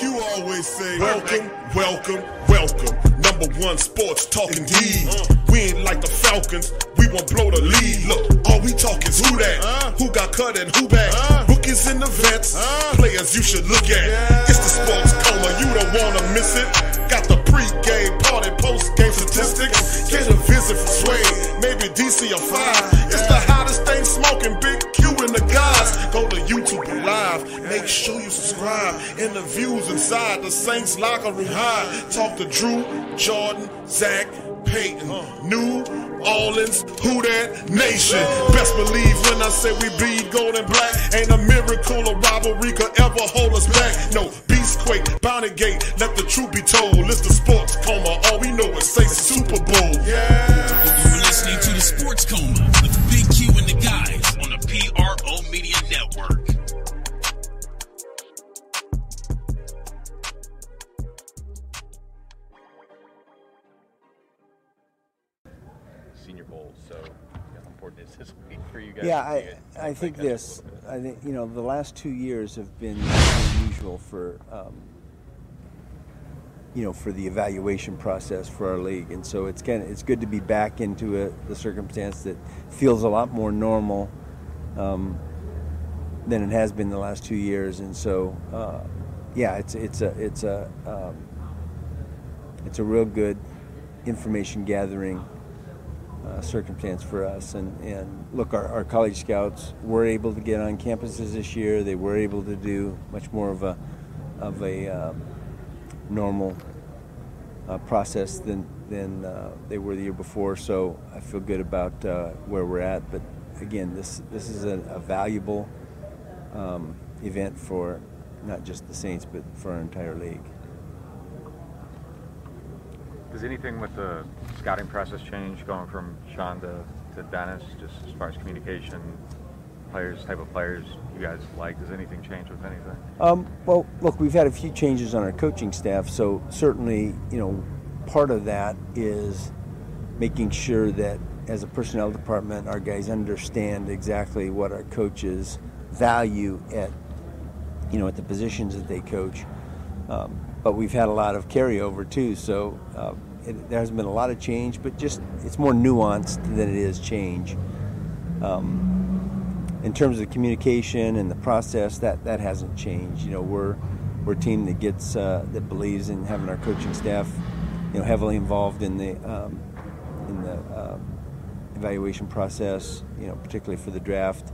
Like you always say, welcome, welcome, welcome. Number one sports talking D. We ain't like the Falcons. We won't blow the lead. Look, all we talk is who that, uh. who got cut and who back. Uh. Rookies in the vets, uh. players you should look at. It's the sports coma, you don't wanna miss it. Got the pre-game party, post-game statistics. Get a visit from Sway, maybe DC or five. It's the hottest thing smoking, Big and guys. Go to YouTube Live, make sure you subscribe. Interviews inside the Saints locker room high. Talk to Drew, Jordan, Zach, Peyton, New Orleans, who that nation. Best believe when I say we bleed gold and black. Ain't a miracle or rivalry could ever hold us back. No, Beastquake, Bounty Gate, let the truth be told. It's the sports coma, all we know is say Super Bowl. Yeah. You're listening to the Sports Coma is this week for you guys? Yeah, I, I think this. I think you know the last two years have been unusual for um, you know for the evaluation process for our league, and so it's kind of it's good to be back into a, the circumstance that feels a lot more normal um, than it has been the last two years, and so uh, yeah, it's it's a it's a um, it's a real good information gathering uh, circumstance for us. And, and look, our, our college scouts were able to get on campuses this year. They were able to do much more of a of a um, normal uh, process than than uh, they were the year before. So I feel good about uh, where we're at. But again, this this is a, a valuable um, event for not just the Saints, but for our entire league. Does anything with the scouting process change going from Sean to, to Dennis, just as far as communication, players, type of players you guys like? Does anything change with anything? Um, well, look, we've had a few changes on our coaching staff, so certainly, you know, part of that is making sure that as a personnel department, our guys understand exactly what our coaches value at, you know, at the positions that they coach. Um, but we've had a lot of carryover too, so uh, it, there hasn't been a lot of change, but just it's more nuanced than it is change. Um, in terms of communication and the process, that that hasn't changed. You know, we're we're a team that gets uh, that believes in having our coaching staff, you know, heavily involved in the um, in the um, evaluation process. You know, particularly for the draft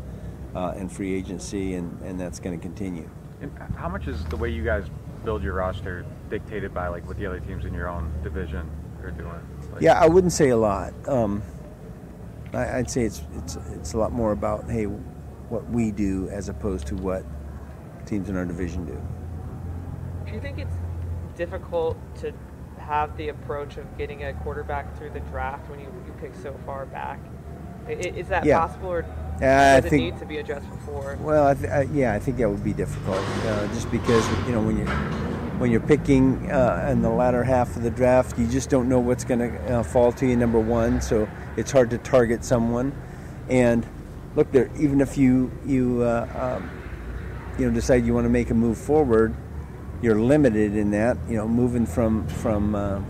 uh, and free agency, and, and that's going to continue. And how much is the way you guys build your roster dictated by like what the other teams in your own division are doing? Like, Yeah, I wouldn't say a lot. Um, I, I'd say it's it's it's a lot more about hey, what we do as opposed to what teams in our division do. Do you think it's difficult to have the approach of getting a quarterback through the draft when you, you pick so far back? Is that Yeah. possible, or I does it think- need to be addressed before? Well, I th- I, yeah, I think that would be difficult, uh, just because you know when you when you're picking uh, in the latter half of the draft, you just don't know what's going to uh, fall to you. Number one, so it's hard to target someone. And look, there even if you you uh, um, you know decide you want to make a move forward, you're limited in that. You know, moving from from uh,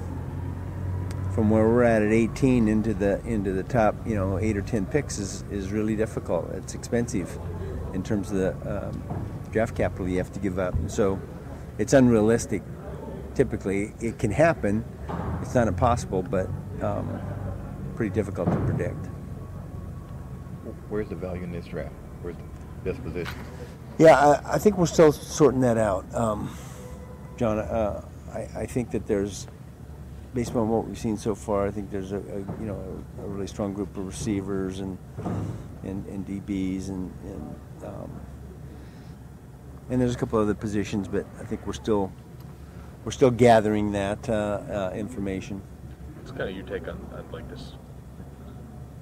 from where we're at at 18 into the into the top, you know, eight or 10 picks is, is really difficult. It's expensive in terms of the um, draft capital you have to give up, so it's unrealistic. Typically, it can happen. It's not impossible, but um, pretty difficult to predict. Where's the value in this draft? Where's the best position? Yeah, I, I think we're still sorting that out, um, John. Uh, I, I think that there's, based on what we've seen so far, I think there's a, a you know a, a really strong group of receivers and and, and DBs and and, um, and there's a couple other positions, but I think we're still we're still gathering that uh, uh, information. It's kind of your take on, on like this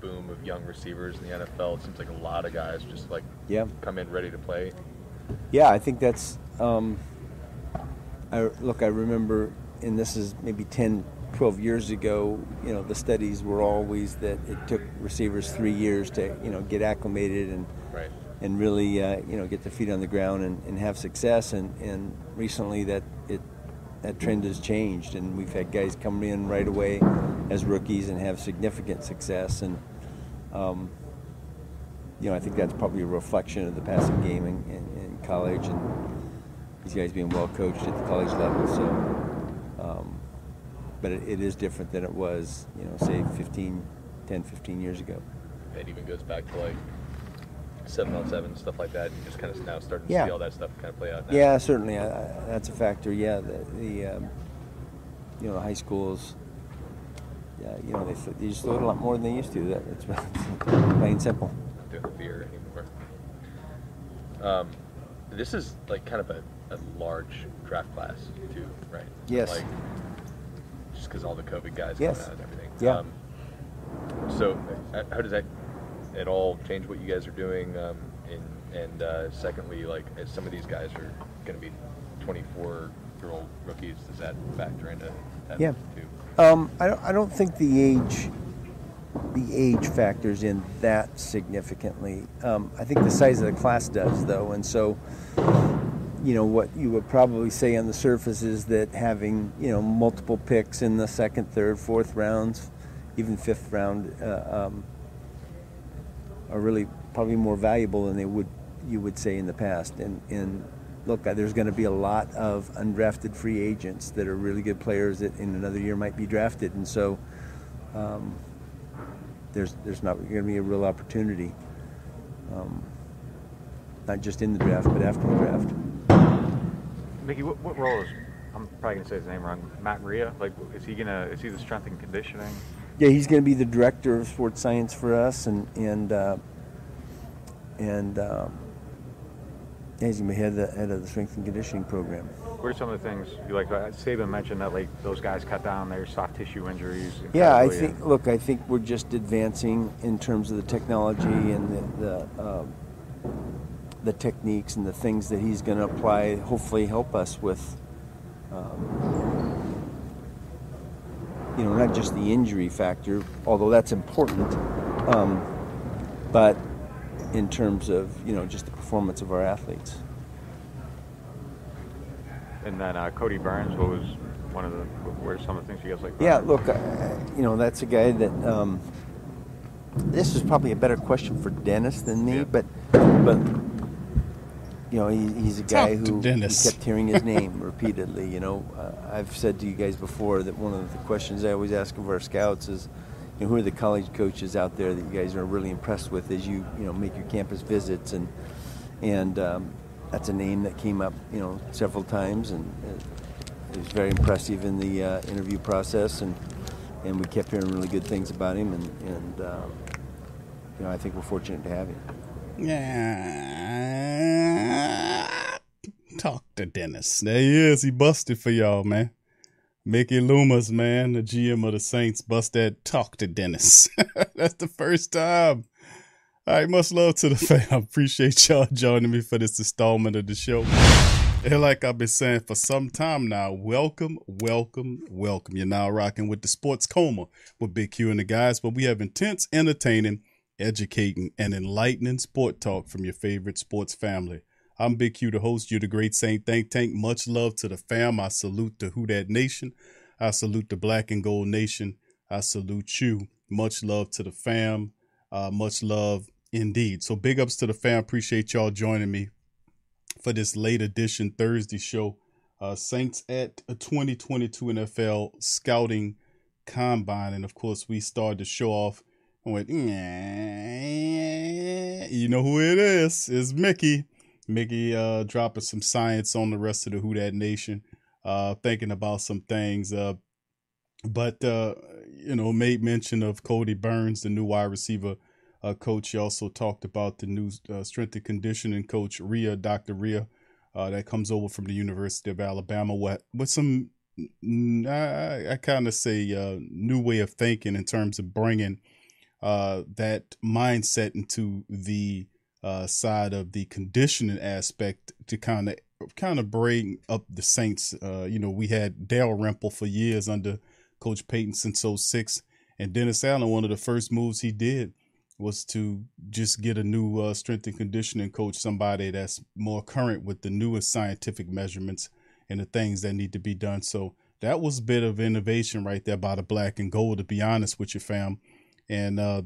boom of young receivers in the NFL. It seems like a lot of guys just like Yeah. come in ready to play. Yeah, I think that's. Um, I look. I remember, and this is maybe 10, 12 years ago. You know, the studies were always that it took receivers three years to you know get acclimated and Right. and really uh, you know get their feet on the ground and, and have success. And, and recently that it that trend has changed, and we've had guys come in right away as rookies and have significant success. And um, you know, I think that's probably a reflection of the passing game in, in, in college and these guys being well coached at the college level. So, um, but it, it is different than it was, you know, say 15, 10, 15 years ago. It even goes back to like seven on seven stuff like that. You just kind of now starting to Yeah. see all that stuff kind of play out. Now. Yeah, certainly, I, I, that's a factor. Yeah, the, the um, you know high schools. Yeah, you know they, th- they just throw it a lot more than they used to. That, that's plain simple. Not doing the beer anymore. Um, this is like kind of a, a large draft class too, right? Yes. Like just because all the COVID guys Yes. and everything. Yeah. Um, so uh, how does that at all change what you guys are doing? Um, in, and uh, secondly, like as some of these guys are going to be 24 year old rookies, does that factor into that Yeah. too? Um, I don't, I don't think the age the age factors in that significantly. Um, I think the size of the class does, though, and so you know what you would probably say on the surface is that having you know multiple picks in the second, third, fourth rounds, even fifth round, uh, um, are really probably more valuable than they would you would say in the past. And, and look, uh, there's going to be a lot of undrafted free agents that are really good players that in another year might be drafted, and so um, there's there's not going to be a real opportunity, um, not just in the draft but after the draft. Mickey, what, what role is? I'm probably gonna say his name wrong. Matt Maria. Like, is he gonna? Is he the strength and conditioning? Yeah, he's going to be the director of sports science for us, and and uh, and um, yeah, he's going to be head of, the, head of the strength and conditioning program. What are some of the things you like? uh, Saban mentioned that like those guys cut down their soft tissue injuries. Yeah, I think. and- Look, I think we're just advancing in terms of the technology and the the, um, the techniques and the things that he's going to apply. Hopefully, help us with. Um, you know, not just the injury factor, although that's important, um, but in terms of you know just the performance of our athletes. And then uh, Kodi Burns, what was one of the? What are some of the things you guys like? Yeah, look, uh, you know, that's a guy that. Um, this is probably a better question for Dennis than me, Yeah. but but you know, he, he's a guy Talk who kept hearing his name repeatedly. You know, uh, I've said to you guys before that one of the questions I always ask of our scouts is, you know, who are the college coaches out there that you guys are really impressed with as you you know make your campus visits and and um, that's a name that came up you know several times and it was very impressive in the uh, interview process and and we kept hearing really good things about him and and um, you know I think we're fortunate to have him. Yeah. Talk to Dennis. There he is. He busted for y'all, man. Mickey Loomis, man, the GM of the Saints, bust that talk to Dennis. That's the first time. All right, much love to the fam. I appreciate y'all joining me for this installment of the show. And like I've been saying for some time now, welcome, welcome, welcome. You're now rocking with the Sports Coma with Big Q and the guys, but we have intense, entertaining, educating, and enlightening sport talk from your favorite sports family. I'm Big Q, the host. You're the great Saint Think Tank. Much love to the fam. I salute the Who Dat Nation. I salute the Black and Gold Nation. I salute you. Much love to the fam. Uh, much love indeed. So big ups to the fam. Appreciate y'all joining me for this late edition Thursday show. Uh, Saints at a 2022 NFL Scouting combine, and of course we started to show off and went, you know who it is? It's Mickey. Mickey uh, dropping some science on the rest of the Who Dat Nation, uh, thinking about some things. Uh, but uh, you know, made mention of Kodi Burns, the new wide receiver uh, coach. He also talked about the new uh, strength and conditioning coach, Rhea, Dr. Uh, that comes over from the University of Alabama with, with some, I, I kind of say, uh, new way of thinking in terms of bringing uh, that mindset into the uh, side of the conditioning aspect to kind of kind of bring up the Saints. Uh, you know, we had Dalrymple for years under Coach Payton since 06. And Dennis Allen, one of the first moves he did was to just get a new uh, strength and conditioning coach, somebody that's more current with the newest scientific measurements and the things that need to be done. So that was a bit of innovation right there by the black and gold, to be honest with you, fam. And uh,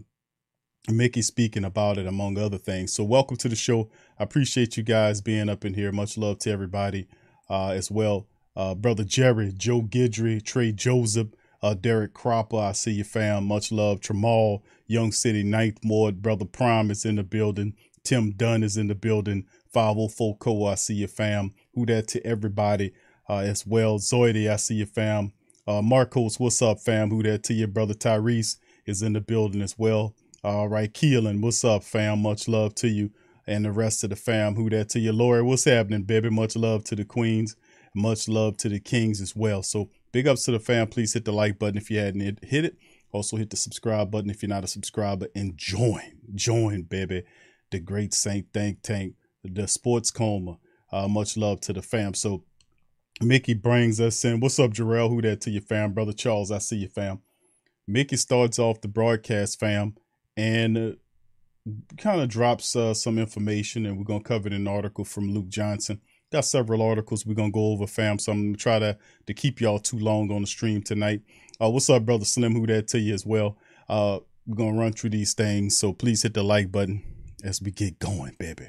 Mickey speaking about it, among other things. So welcome to the show. I appreciate you guys being up in here. Much love to everybody uh, as well. Uh, Brother Jerry, Joe Gidry, Trey Joseph, uh, Derek Cropper, I see you, fam. Much love. Tramal, Young City, Ninth Ward. Brother Prime is in the building. Tim Dunn is in the building. 504 Co, I see you, fam. Who that to everybody uh, as well. Zoidy, I see you, fam. Uh, Marcos, what's up, fam? Who that to your brother Tyrese is in the building as well. All right, Keelan, what's up, fam? Much love to you and the rest of the fam. Who that to you, Lori? What's happening, baby? Much love to the queens. Much love to the kings as well. So big ups to the fam. Please hit the like button if you hadn't hit it. Also hit the subscribe button if you're not a subscriber and join, join, baby, the Great Saint Think Tank, the Sports Coma. Uh, much love to the fam. So Mickey brings us in. What's up, Jarrell? Who that to your fam? Brother Charles, I see you, fam. Mickey starts off the broadcast, fam, and kind of drops uh, some information, and we're going to cover it in an article from Luke Johnson. Got several articles we're going to go over, fam, so I'm to try to, to keep y'all too long on the stream tonight. Uh, what's up, Brother Slim? Who that to you as well? Uh, we're going to run through these things, so please hit the like button as we get going, baby.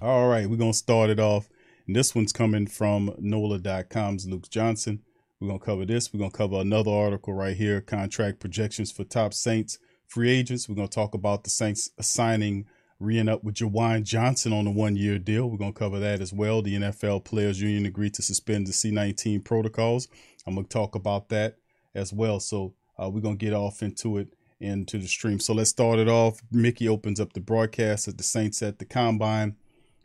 All right, we're going to start it off. And this one's coming from NOLA.com's Luke Johnson. We're going to cover this. We're going to cover another article right here contract projections for top Saints free agents. We're going to talk about the Saints signing, re up with Juwan Johnson on a one year deal. We're going to cover that as well. The NFL Players Union agreed to suspend the C19 protocols. I'm going to talk about that as well. So uh, we're going to get off into it into the stream. So let's start it off. Mickey opens up the broadcast at the Saints at the combine.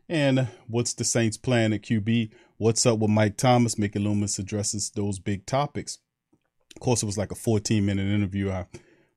And what's the Saints' plan at QB? What's up with Mike Thomas? Mickey Loomis addresses those big topics. Of course, it was like a 14 minute interview. I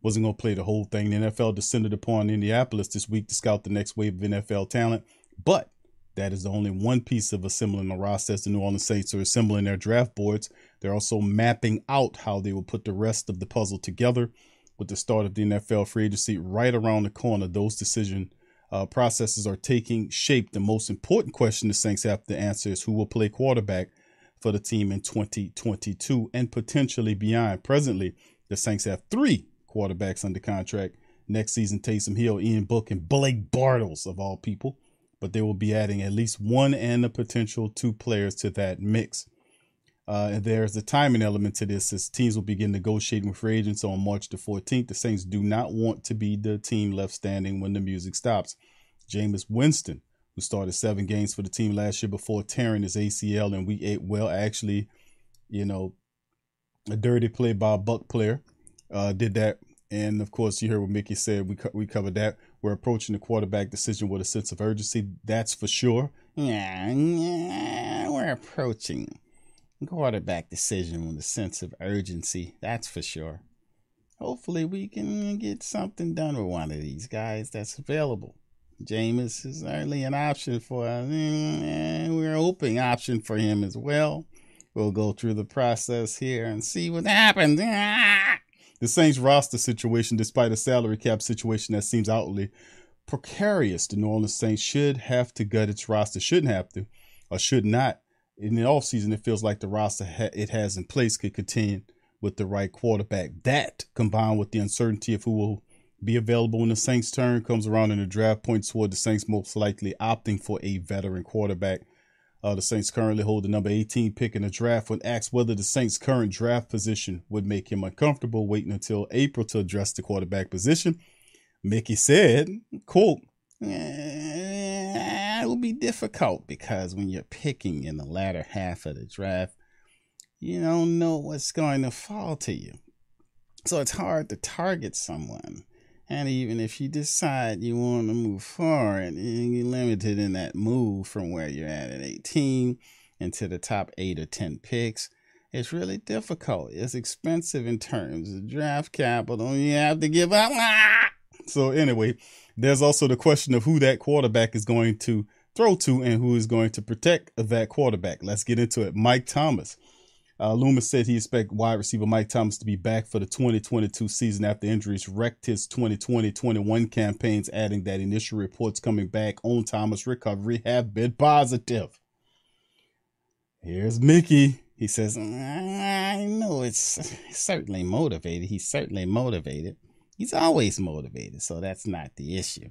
wasn't going to play the whole thing. The NFL descended upon Indianapolis this week to scout the next wave of NFL talent. But that is the only one piece of assembling the roster as the New Orleans Saints are assembling their draft boards. They're also mapping out how they will put the rest of the puzzle together with the start of the NFL free agency right around the corner. Those decision uh, processes are taking shape. The most important question the Saints have to answer is who will play quarterback for the team in 2022 and potentially beyond. Presently, the Saints have three quarterbacks under contract next season Taysom Hill, Ian Book, and Blake Bortles, of all people. But they will be adding at least one and a potential two players to that mix. Uh, and there's the timing element to this as teams will begin negotiating with free agents on March the 14th. The Saints do not want to be the team left standing when the music stops. Jameis Winston, who started seven games for the team last year before tearing his ACL in week eight, well, actually, you know, a dirty play by a Buck player uh, did that. And of course, you heard what Mickey said. We co- we covered that. We're approaching the quarterback decision with a sense of urgency. That's for sure. Yeah, yeah we're approaching quarterback decision with a sense of urgency. That's for sure. Hopefully, we can get something done with one of these guys that's available. Jameis is certainly an option for us. We're hoping option for him as well. We'll go through the process here and see what happens. The Saints roster situation, despite a salary cap situation that seems outwardly precarious, the New Orleans Saints should have to gut its roster. Shouldn't have to, or should not. In the offseason, it feels like the roster ha- it has in place could contend with the right quarterback. That, combined with the uncertainty of who will be available when the Saints' turn comes around in the draft, points toward the Saints most likely opting for a veteran quarterback. Uh, the Saints currently hold the number 18 pick in the draft. When asked whether the Saints' current draft position would make him uncomfortable waiting until April to address the quarterback position, Mickey said, quote, "Eh, it will be difficult because when you're picking in the latter half of the draft, you don't know what's going to fall to you. So it's hard to target someone. And even if you decide you want to move forward, and you're limited in that move from where you're at at 18 into the top eight or 10 picks. It's really difficult. It's expensive in terms of draft capital. You have to give up. So, anyway, there's also the question of who that quarterback is going to throw to and who is going to protect that quarterback. Let's get into it. Mike Thomas. Uh, Loomis said he expects wide receiver Mike Thomas to be back for the 2022 season after injuries wrecked his 2020-21 campaigns, adding that initial reports coming back on Thomas' recovery have been positive. Here's Mickey. He says, I know it's certainly motivated. He's certainly motivated. He's always motivated, so that's not the issue.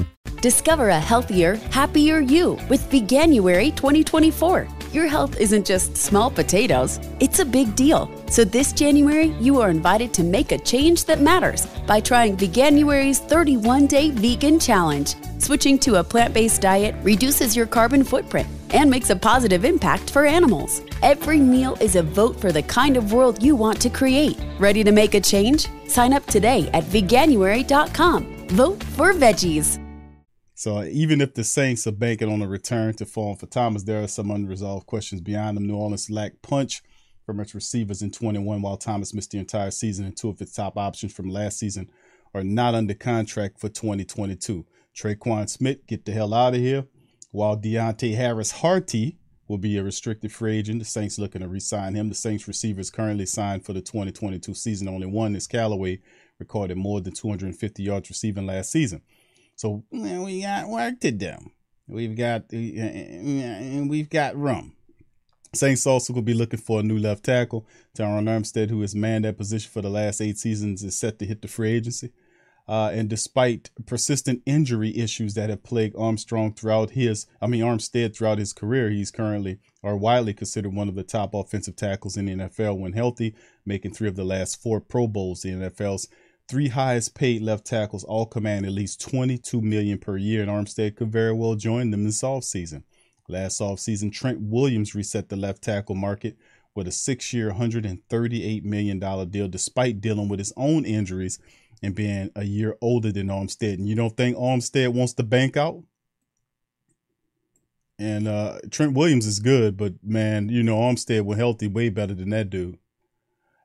Discover a healthier, happier you with Veganuary 2024. Your health isn't just small potatoes, it's a big deal. So this January, you are invited to make a change that matters by trying Veganuary's 31 day vegan challenge. Switching to a plant based diet reduces your carbon footprint and makes a positive impact for animals. Every meal is a vote for the kind of world you want to create. Ready to make a change? Sign up today at veganuary.com. Vote for veggies. So even if the Saints are banking on a return to form for Thomas, there are some unresolved questions beyond them. New Orleans lacked punch from its receivers in 21, while Thomas missed the entire season, and two of its top options from last season are not under contract for 2022. Tre'Quan Smith, get the hell out of here. While Deonte Harris Harty will be a restricted free agent, the Saints looking to re-sign him. The Saints receivers currently signed for the 2022 season. Only one is Callaway, recorded more than 250 yards receiving last season. So we got work to do. We've got eh, eh, eh, and we've got room. Saints also will be looking for a new left tackle. Terron Armstead, who has manned that position for the last eight seasons, is set to hit the free agency. Uh, and despite persistent injury issues that have plagued Armstrong throughout his, I mean Armstead throughout his career, he's currently or widely considered one of the top offensive tackles in the NFL when healthy, making three of the last four Pro Bowls. The NFL's three highest paid left tackles all command at least 22 million per year, and Armstead could very well join them this offseason. Last offseason, Trent Williams reset the left tackle market with a six-year, $138 million deal, despite dealing with his own injuries and being a year older than Armstead. And you don't think Armstead wants to bank out? And uh, Trent Williams is good, but man, you know Armstead when healthy, way better than that dude.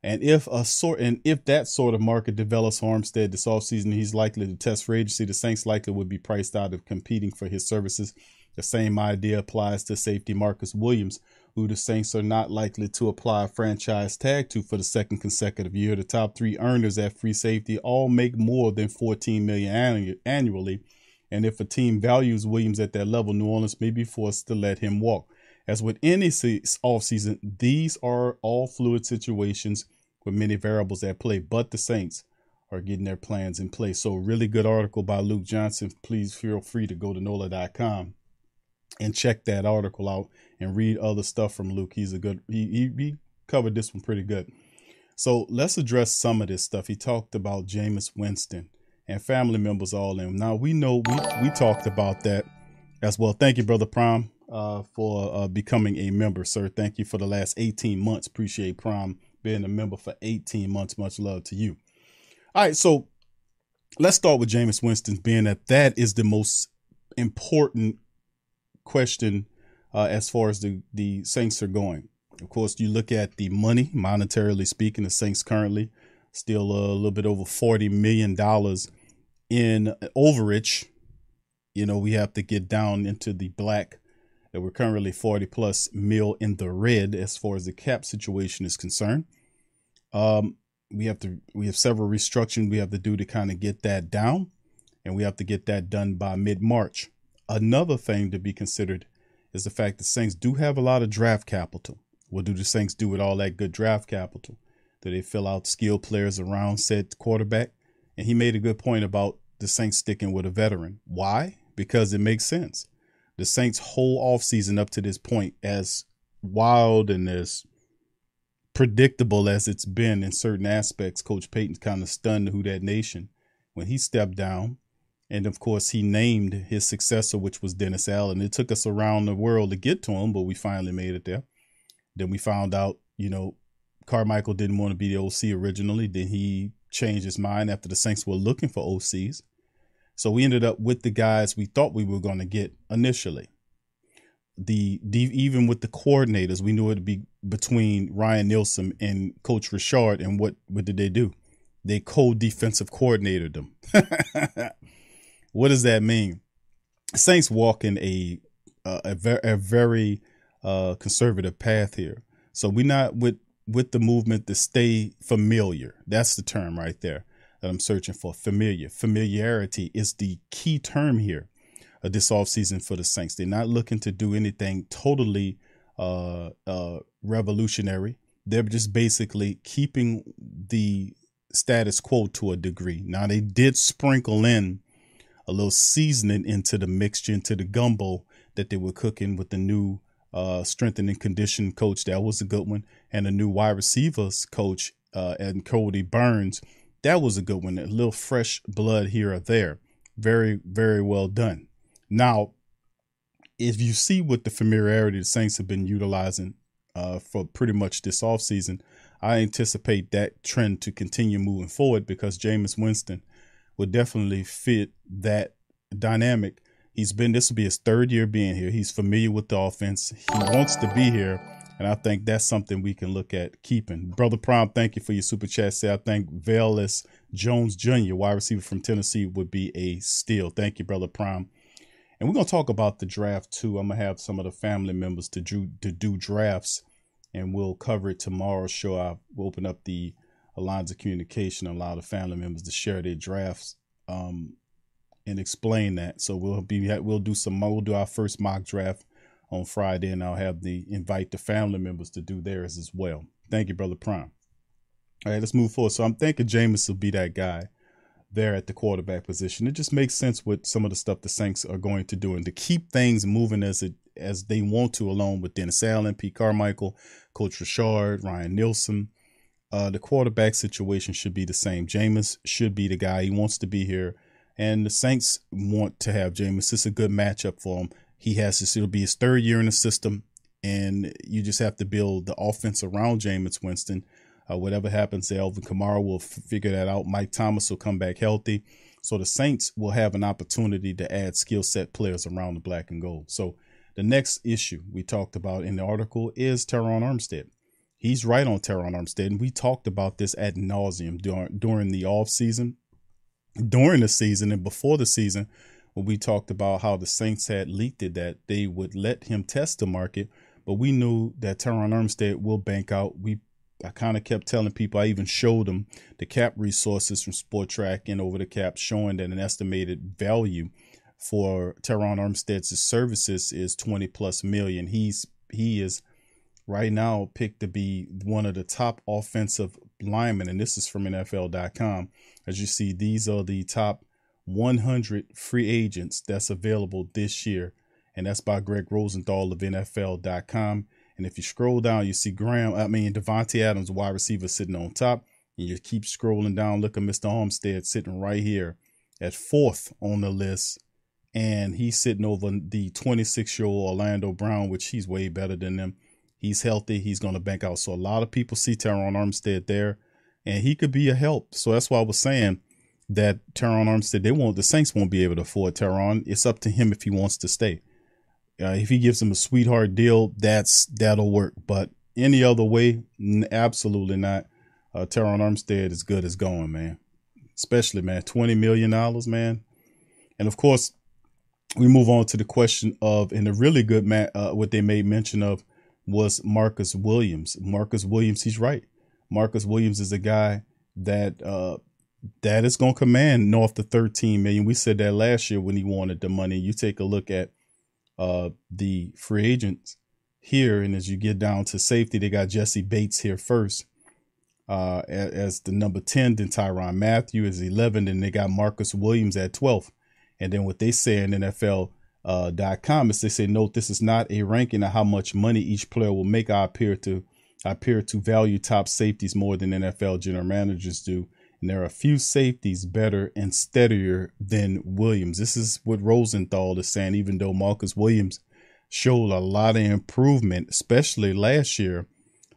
And if a sort and if that sort of market develops Armstead this offseason, he's likely to test for agency. The Saints likely would be priced out of competing for his services. The same idea applies to safety Marcus Williams, who the Saints are not likely to apply a franchise tag to for the second consecutive year. The top three earners at free safety all make more than 14 million annu- annually. And if a team values Williams at that level, New Orleans may be forced to let him walk. As with any se- offseason, these are all fluid situations with many variables at play, but the Saints are getting their plans in place. So, really good article by Luke Johnson. Please feel free to go to NOLA.com and check that article out and read other stuff from Luke. He's a good, he, he, he covered this one pretty good. So, let's address some of this stuff. He talked about Jameis Winston and family members all in. Now, we know we, we talked about that as well. Thank you, Brother Prime, uh, for uh, becoming a member, sir. Thank you for the last 18 months. Appreciate Prime being a member for 18 months. Much love to you. All right, so let's start with Jameis Winston, being that that is the most important question uh, as far as the, the Saints are going. Of course, you look at the money, monetarily speaking, the Saints currently still a little bit over $40 million in overage. You know, we have to get down into the black that we're currently 40 plus mil in the red as far as the cap situation is concerned. Um, we have to we have several restructuring we have to do to kind of get that down, and we have to get that done by mid March. Another thing to be considered is the fact that Saints do have a lot of draft capital. What do the Saints do with all that good draft capital? Do they fill out skilled players around said quarterback? And he made a good point about the Saints sticking with a veteran. Why? Because it makes sense. The Saints' whole offseason up to this point, as wild and as predictable as it's been in certain aspects, Coach Payton kind of stunned who that nation when he stepped down. And of course, he named his successor, which was Dennis Allen. It took us around the world to get to him, but we finally made it there. Then we found out, you know, Carmichael didn't want to be the OC originally. Then he changed his mind after the Saints were looking for OCs. So we ended up with the guys we thought we were going to get initially. The, the even with the coordinators, we knew it'd be between Ryan Nielsen and Coach Richard. And what what did they do? They co-defensive coordinated them. what does that mean? Saints walk in a a, a, ver- a very uh, conservative path here. So we're not with with the movement to stay familiar. That's the term right there that I'm searching for. Familiar. Familiarity is the key term here uh, this offseason for the Saints. They're not looking to do anything totally uh, uh, revolutionary. They're just basically keeping the status quo to a degree. Now, they did sprinkle in a little seasoning into the mixture, into the gumbo that they were cooking with the new uh, strength and condition coach. That was a good one. And a new wide receivers coach uh, and Kodi Burns that was a good one. A little fresh blood here or there. Very, very well done. Now, if you see what the familiarity the Saints have been utilizing uh, for pretty much this offseason, I anticipate that trend to continue moving forward because Jameis Winston would definitely fit that dynamic. He's been, this will be his third year being here. He's familiar with the offense. He wants to be here and I think that's something we can look at keeping. Brother Prime, thank you for your super chat. Say I think Velus Jones Jr., wide receiver from Tennessee, would be a steal. Thank you, Brother Prime. And we're gonna talk about the draft too. I'm gonna have some of the family members to do to do drafts, and we'll cover it tomorrow's show. I will open up the lines of communication and allow the family members to share their drafts um, and explain that. So we'll be we'll do some we'll do our first mock draft on Friday, and I'll have the invite the family members to do theirs as well. Thank you, brother Prime. All right, let's move forward. So I'm thinking Jameis will be that guy there at the quarterback position. It just makes sense with some of the stuff the Saints are going to do, and to keep things moving as it as they want to, along with Dennis Allen, Pete Carmichael, Coach Richard, Ryan Nielsen. Uh, the quarterback situation should be the same. Jameis should be the guy. He wants to be here. And the Saints want to have Jameis. It's a good matchup for him. He has this, it'll be his third year in the system, and you just have to build the offense around Jameis Winston. Uh, whatever happens to Alvin Kamara, we'll f- figure that out. Mike Thomas will come back healthy. So the Saints will have an opportunity to add skill set players around the black and gold. So the next issue we talked about in the article is Terron Armstead. He's right on Terron Armstead, and we talked about this ad nauseum during during the off season, during the season, and before the season when we talked about how the Saints had leaked it that they would let him test the market, but we knew that Terron Armstead will bank out. We I kind of kept telling people, I even showed them the cap resources from Spotrac and over the cap showing that an estimated value for Terron Armstead's services is 20 plus million. He's he is right now picked to be one of the top offensive linemen, and this is from NFL.com. As you see, these are the top 100 free agents that's available this year. And that's by Greg Rosenthal of NFL.com. And if you scroll down, you see Graham, I mean, Davante Adams, wide receiver, sitting on top. And you keep scrolling down, look at Mr. Armstead sitting right here at fourth on the list. And he's sitting over the 26 year old Orlando Brown, which he's way better than them. He's healthy. He's going to bank out. So a lot of people see Terron Armstead there, and he could be a help. So that's why I was saying that Terron Armstead, they won't, the Saints won't be able to afford Terron. It's up to him if he wants to stay. Uh, if he gives him a sweetheart deal, that's that'll work. But any other way, n- absolutely not. Uh, Terron Armstead is good as going, man. Especially, man, twenty million dollars, man. And of course, we move on to the question of, and the really good man, uh, what they made mention of was Marcus Williams. Marcus Williams, he's right. Marcus Williams is a guy that uh, that is going to command north to 13 million. We said that last year when he wanted the money. You take a look at uh, the free agents here, and as you get down to safety, they got Jessie Bates here first uh, as, as the number 10, then Tyrann Mathieu is 11, and they got Marcus Williams at 12. And then what they say in NFL uh, .com is they say, note this is not a ranking of how much money each player will make. I appear to I appear to value top safeties more than NFL general managers do. And there are a few safeties better and steadier than Williams. This is what Rosenthal is saying, even though Marcus Williams showed a lot of improvement, especially last year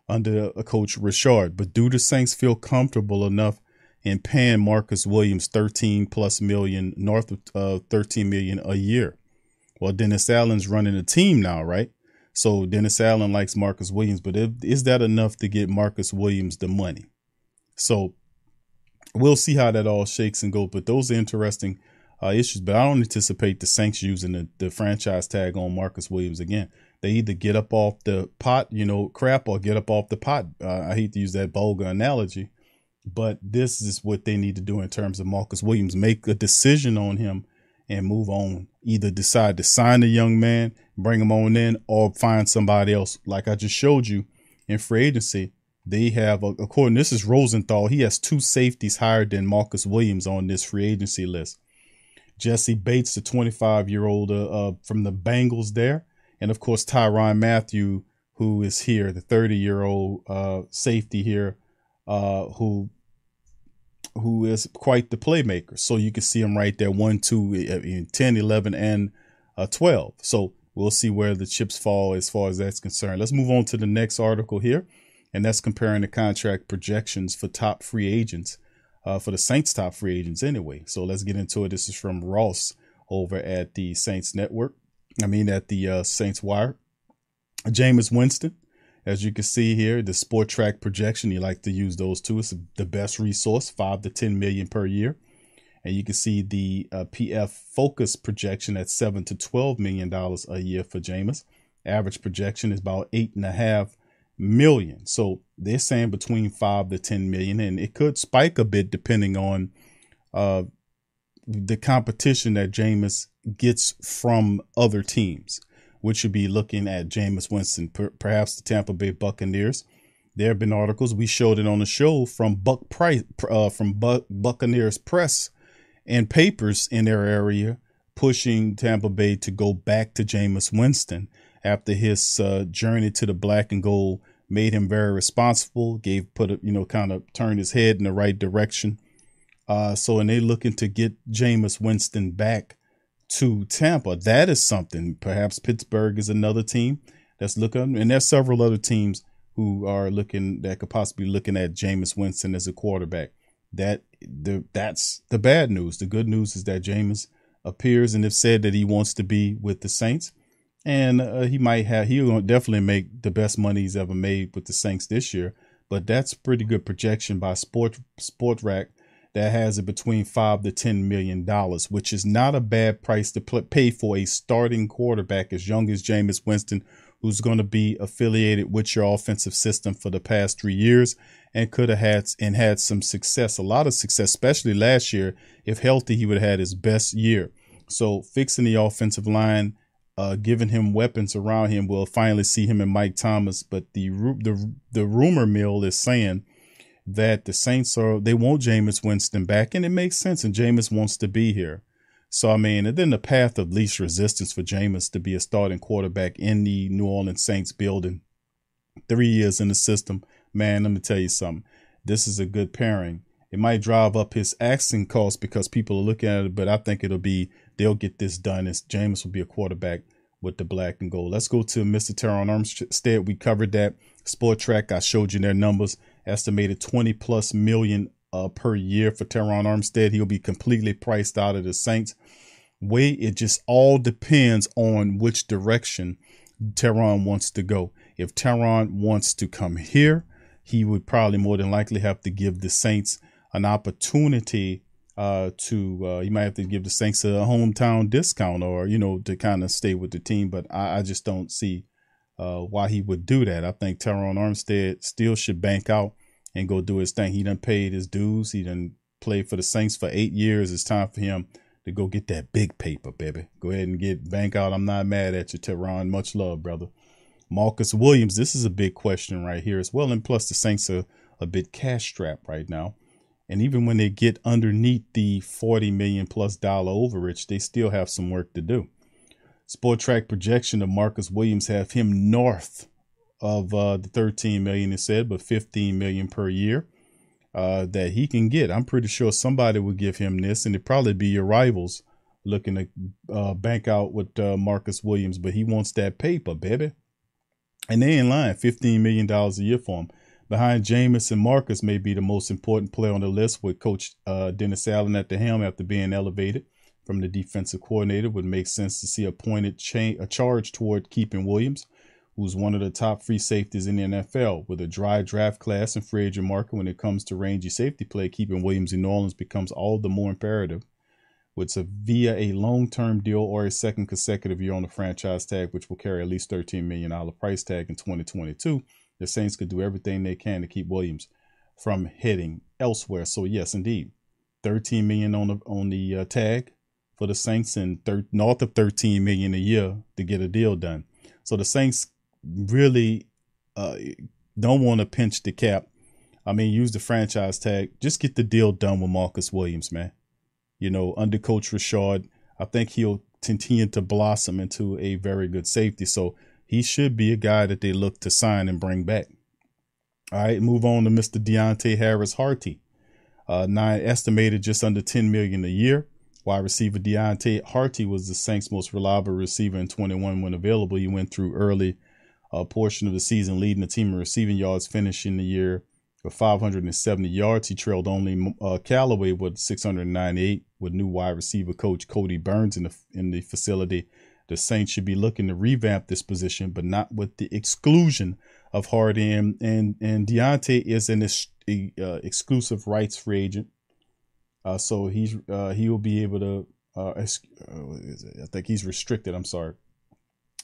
under a coach Richard. But do the Saints feel comfortable enough in paying Marcus Williams 13 plus million, north of uh, 13 million a year? Well, Dennis Allen's running the team now, right? So Dennis Allen likes Marcus Williams, but is that enough to get Marcus Williams the money? So we'll see how that all shakes and goes. But those are interesting uh, issues. But I don't anticipate the Saints using the, the franchise tag on Marcus Williams again. They either get up off the pot, you know, crap, or get up off the pot. Uh, I hate to use that vulgar analogy, but this is what they need to do in terms of Marcus Williams. Make a decision on him and move on. Either decide to sign the young man, bring him on in, or find somebody else. Like I just showed you in free agency, they have, according this is Rosenthal, he has two safeties higher than Marcus Williams on this free agency list. Jessie Bates, the 25 year old uh, uh, from the Bengals there. And of course, Tyrann Mathieu, who is here, the 30 year old uh, safety here, uh, who who is quite the playmaker. So you can see him right there, 1, 2, in 10, 11, and uh, 12. So we'll see where the chips fall as far as that's concerned. Let's move on to the next article here, and that's comparing the contract projections for top free agents, uh, for the Saints' top free agents anyway. So let's get into it. This is from Ross over at the Saints Network. I mean, at the uh, Saints Wire. Jameis Winston, as you can see here, the Spotrac projection, you like to use those too. It's the best resource, five to 10 million per year. And you can see the uh, PF Focus projection at seven to 12 million dollars a year for Jameis. Average projection is about eight and a half million. So they're saying between five to 10 million, and it could spike a bit depending on uh, the competition that Jameis gets from other teams, which would be looking at Jameis Winston, per, perhaps the Tampa Bay Buccaneers. There have been articles we showed it on the show from Buck Price, uh, from Buck, Buccaneers press and papers in their area, pushing Tampa Bay to go back to Jameis Winston after his uh, journey to the black and gold made him very responsible. Gave put a, you know kind of turned his head in the right direction. Uh, so and they looking to get Jameis Winston back to Tampa. That is something. Perhaps Pittsburgh is another team that's looking, and there's several other teams who are looking that could possibly be looking at Jameis Winston as a quarterback. That the that's the bad news. The good news is that Jameis appears and have said that he wants to be with the Saints, and uh, he might have he'll definitely make the best money he's ever made with the Saints this year. But that's pretty good projection by Sport Spotrac that has it between five to ten million dollars, which is not a bad price to pay for a starting quarterback as young as Jameis Winston, who's going to be affiliated with your offensive system for the past three years and could have had and had some success, a lot of success, especially last year. If healthy, he would have had his best year. So fixing the offensive line, uh, giving him weapons around him, we'll finally see him and Mike Thomas. But the the the rumor mill is saying that the Saints are they want Jameis Winston back, and it makes sense. And Jameis wants to be here. So I mean, and then the path of least resistance for Jameis to be a starting quarterback in the New Orleans Saints building, three years in the system, man. Let me tell you something. This is a good pairing. It might drive up his acting cost because people are looking at it, but I think it'll be they'll get this done. And Jameis will be a quarterback with the black and gold. Let's go to Mr. Terron Armstead. We covered that. Spotrac, I showed you their numbers estimated 20 plus million uh, per year for Terron Armstead. He'll be completely priced out of the Saints. Way it just all depends on which direction Terron wants to go. If Terron wants to come here, he would probably more than likely have to give the Saints an opportunity uh, to uh, you might have to give the Saints a hometown discount or you know to kind of stay with the team. But I, I just don't see uh, why he would do that. I think Terron Armstead still should bank out and go do his thing. He done paid his dues. He done played for the Saints for eight years. It's time for him to go get that big paper, baby. Go ahead and get bank out. I'm not mad at you, Terron. Much love, brother. Marcus Williams, this is a big question right here as well. And plus, the Saints are a bit cash strapped right now. And even when they get underneath the 40 million plus dollar overage, they still have some work to do. Spotrac projection of Marcus Williams have him north of uh, the 13 million it said, but 15 million per year uh, that he can get. I'm pretty sure somebody would give him this, and it'd probably be your rivals looking to uh, bank out with uh, Marcus Williams, but he wants that paper, baby. And they in line, $15 million a year for him. Behind Jameis and Marcus may be the most important player on the list with Coach uh, Dennis Allen at the helm after being elevated from the defensive coordinator. Would make sense to see appointed cha- a charge toward keeping Williams, who's one of the top free safeties in the NFL. With a dry draft class and free agent market when it comes to rangy safety play, keeping Williams in New Orleans becomes all the more imperative. With a via a long-term deal or a second consecutive year on the franchise tag, which will carry at least $13 million price tag in 2022 the Saints could do everything they can to keep Williams from heading elsewhere. So yes, indeed, 13 million on the on the uh, tag for the Saints and thir- north of 13 million a year to get a deal done. So the Saints really uh, don't want to pinch the cap. I mean, use the franchise tag. Just get the deal done with Marcus Williams, man. You know, under Coach Richard, I think he'll continue to blossom into a very good safety. So he should be a guy that they look to sign and bring back. All right, move on to Mr. Deonte Harris Harty. Uh, nine estimated just under 10 million a year. Wide receiver Deonte Harty was the Saints' most reliable receiver in 21 when available. He went through early uh, portion of the season, leading the team in receiving yards, finishing the year with 570 yards. He trailed only uh, Callaway with 698, with new wide receiver coach Kodi Burns in the in the facility the Saints should be looking to revamp this position, but not with the exclusion of Harty. And and, Deonte is an uh, exclusive rights free agent, uh, so he's uh, he will be able to. Uh, uh I think he's restricted. I'm sorry.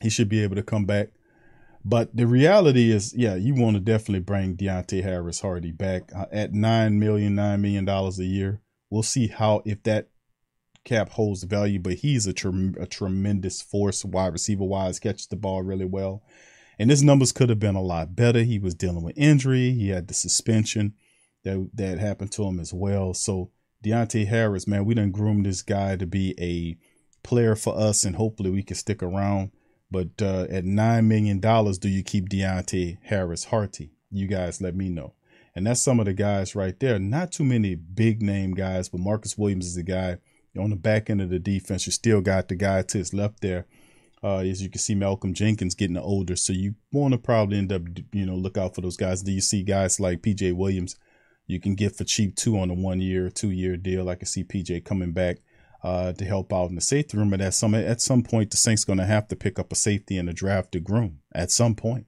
He should be able to come back. But the reality is, yeah, you want to definitely bring Deonte Harris Harty back uh, at nine million, nine million dollars a year. We'll see how if that Cap holds value, but he's a, a tremendous force wide receiver wise, catches the ball really well. And his numbers could have been a lot better. He was dealing with injury. He had the suspension that that happened to him as well. So Deonte Harris, man, we didn't groom this guy to be a player for us, and hopefully we can stick around. But uh, at nine million dollars, do you keep Deonte Harris Harty? You guys, let me know. And that's some of the guys right there. Not too many big name guys, but Marcus Williams is a guy on the back end of the defense, you still got the guy to his left there. Uh, as you can see, Malcolm Jenkins getting older, so you want to probably end up, you know, look out for those guys. Do you see guys like PJ Williams? You can get for cheap too on a one year, two year deal. I can see PJ coming back uh, to help out in the safety room. But at some at some point, the Saints going to have to pick up a safety in the draft to groom at some point.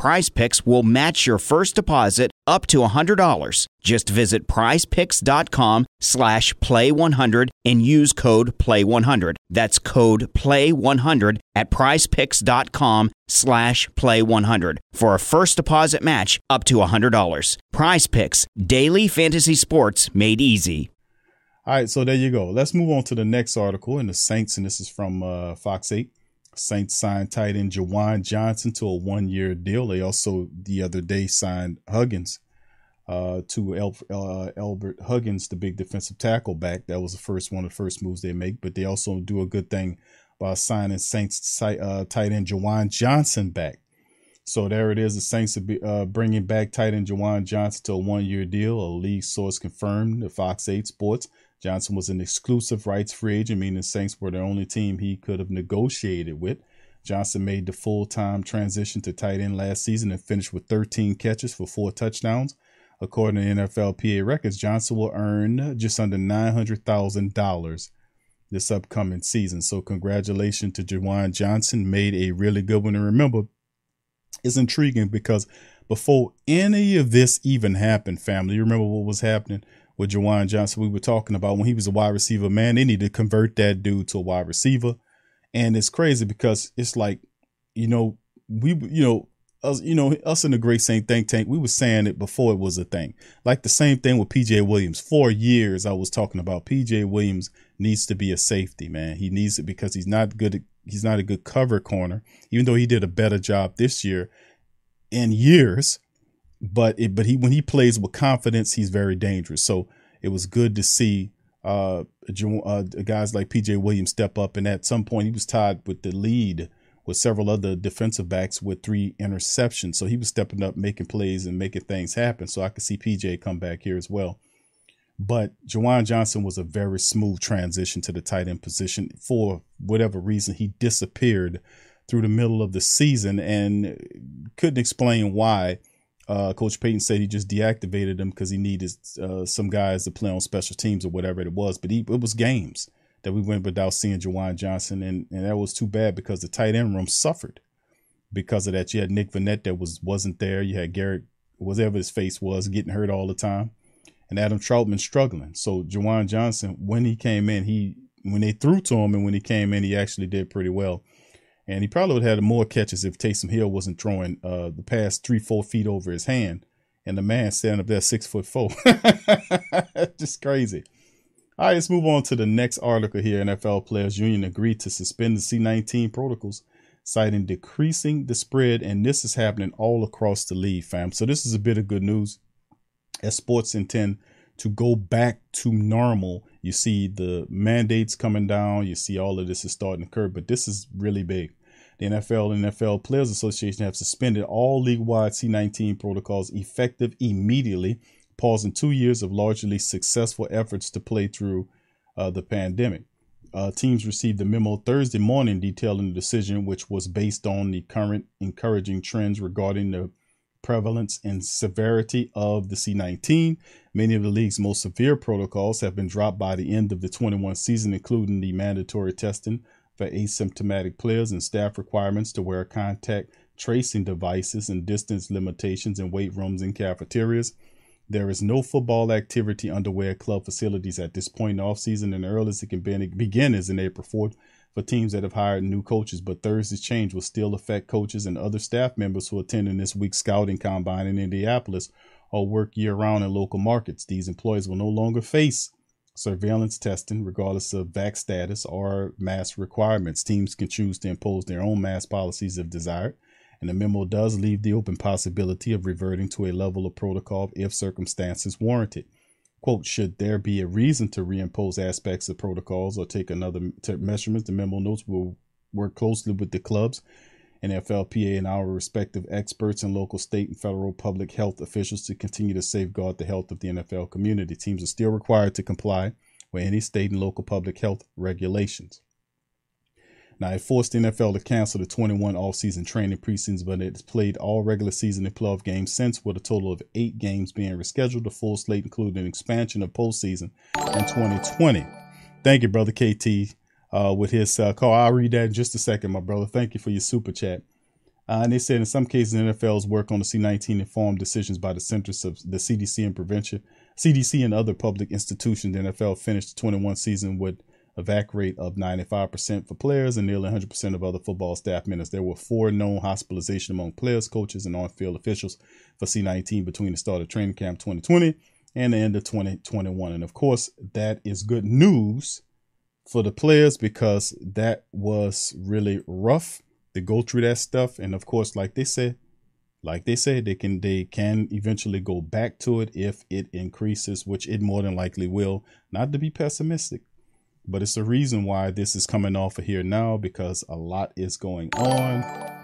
Prize Picks will match your first deposit up to $100. Just visit prizepicks.com slash play100 and use code play100. That's code play100 at prizepicks.com slash play100 for a first deposit match up to $100. Prize Picks, daily fantasy sports made easy. All right, so there you go. Let's move on to the next article in the Saints, and this is from uh, Fox 8. Saints signed tight end Juwan Johnson to a one year deal. They also, the other day, signed Huggins uh, to El- uh, Albert Huggins, the big defensive tackle back. That was the first one of the first moves they make. But they also do a good thing by signing Saints uh, tight end Juwan Johnson back. So there it is. The Saints are be, uh, bringing back tight end Juwan Johnson to a one year deal. A league source confirmed to Fox 8 Sports. Johnson was an exclusive rights free agent, meaning the Saints were the only team he could have negotiated with. Johnson made the full time transition to tight end last season and finished with 13 catches for four touchdowns. According to NFLPA records, Johnson will earn just under $900,000 this upcoming season. So, congratulations to Juwan Johnson. Made a really good one. And remember, it's intriguing because before any of this even happened, family, you remember what was happening? With Juwan Johnson we were talking about when he was a wide receiver. Man, they need to convert that dude to a wide receiver. And it's crazy because it's like, you know, we, you know, us, you know, us in the Great Saint Think Tank, we were saying it before it was a thing. Like the same thing with PJ Williams. For years, I was talking about PJ Williams needs to be a safety, man. He needs it because he's not good. He's not a good cover corner, even though he did a better job this year in years but it, but he when he plays with confidence, he's very dangerous. So it was good to see uh, uh, guys like PJ Williams step up, and at some point he was tied with the lead with several other defensive backs with three interceptions. So he was stepping up, making plays, and making things happen. So I could see PJ come back here as well. But Juwan Johnson was a very smooth transition to the tight end position. For whatever reason, he disappeared through the middle of the season and couldn't explain why uh, Coach Payton said he just deactivated them because he needed uh, some guys to play on special teams or whatever it was. But he, it was games that we went without seeing Juwan Johnson, and, and that was too bad because the tight end room suffered because of that. You had Nick Vannett that was wasn't there. You had Garrett, whatever his face was, getting hurt all the time, and Adam Trautman struggling. So Juwan Johnson, when he came in, he when they threw to him and when he came in, he actually did pretty well. And he probably would have had more catches if Taysom Hill wasn't throwing uh, the pass three, four feet over his hand. And the man standing up there six foot four. Just crazy. All right, let's move on to the next article here. NFL Players Union agreed to suspend the C19 protocols, citing decreasing the spread. And this is happening all across the league, fam. So this is a bit of good news as sports intend to go back to normal. You see the mandates coming down. You see all of this is starting to occur, but this is really big. The NFL and NFL Players Association have suspended all league wide C19 protocols effective immediately, pausing two years of largely successful efforts to play through uh, the pandemic. Uh, teams received a memo Thursday morning detailing the decision, which was based on the current encouraging trends regarding the prevalence and severity of the C19. Many of the league's most severe protocols have been dropped by the end of the 21 season, including the mandatory testing for asymptomatic players and staff requirements to wear contact tracing devices and distance limitations in weight rooms and cafeterias. There is no football activity underway at club facilities at this point in the offseason, and the earliest it can begin is in April 4th for teams that have hired new coaches. But Thursday's change will still affect coaches and other staff members who attend in this week's scouting combine in Indianapolis or work year round in local markets. These employees will no longer face surveillance testing, regardless of vac status or mask requirements. Teams can choose to impose their own mask policies if desired, and the memo does leave the open possibility of reverting to a level of protocol if circumstances warranted. Quote, should there be a reason to reimpose aspects of protocols or take another measurements, the memo notes will work closely with the clubs NFLPA and our respective experts and local, state, and federal public health officials to continue to safeguard the health of the NFL community. Teams are still required to comply with any state and local public health regulations. Now, it forced the NFL to cancel the 21 off-season training preseasons, but it's played all regular season and playoff games since, with a total of eight games being rescheduled. The full slate including an expansion of postseason in 2020. Thank you, brother KT uh, with his uh, call. I'll read that in just a second, my brother. Thank you for your super chat. Uh, and they said in some cases, NFL's work on the C19 informed decisions by the Centers of the CDC and Prevention, CDC and other public institutions. The NFL finished the 21 season with a vac rate of 95% for players and nearly 100% of other football staff members. There were four known hospitalizations among players, coaches, and on-field officials for C19 between the start of training camp 2020 and the end of 2021. And of course, that is good news for the players because that was really rough to go through that stuff. And of course, like they said, like they said, they can they can eventually go back to it if it increases, which it more than likely will. Not to be pessimistic, but it's the reason why this is coming off of here now because a lot is going on.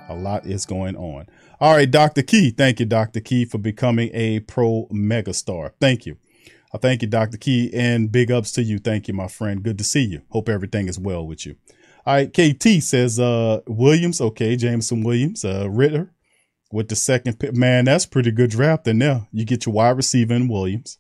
A lot is going on. All right, Dr. Key. Thank you, Dr. Key, for becoming a pro megastar. Thank you. I thank you, Dr. Key, and big ups to you. Thank you, my friend. Good to see you. Hope everything is well with you. All right, KT says uh Williams, okay, Jameson Williams, uh Ridder with the second pick. Man, that's pretty good draft in there. You get your wide receiver in Williams.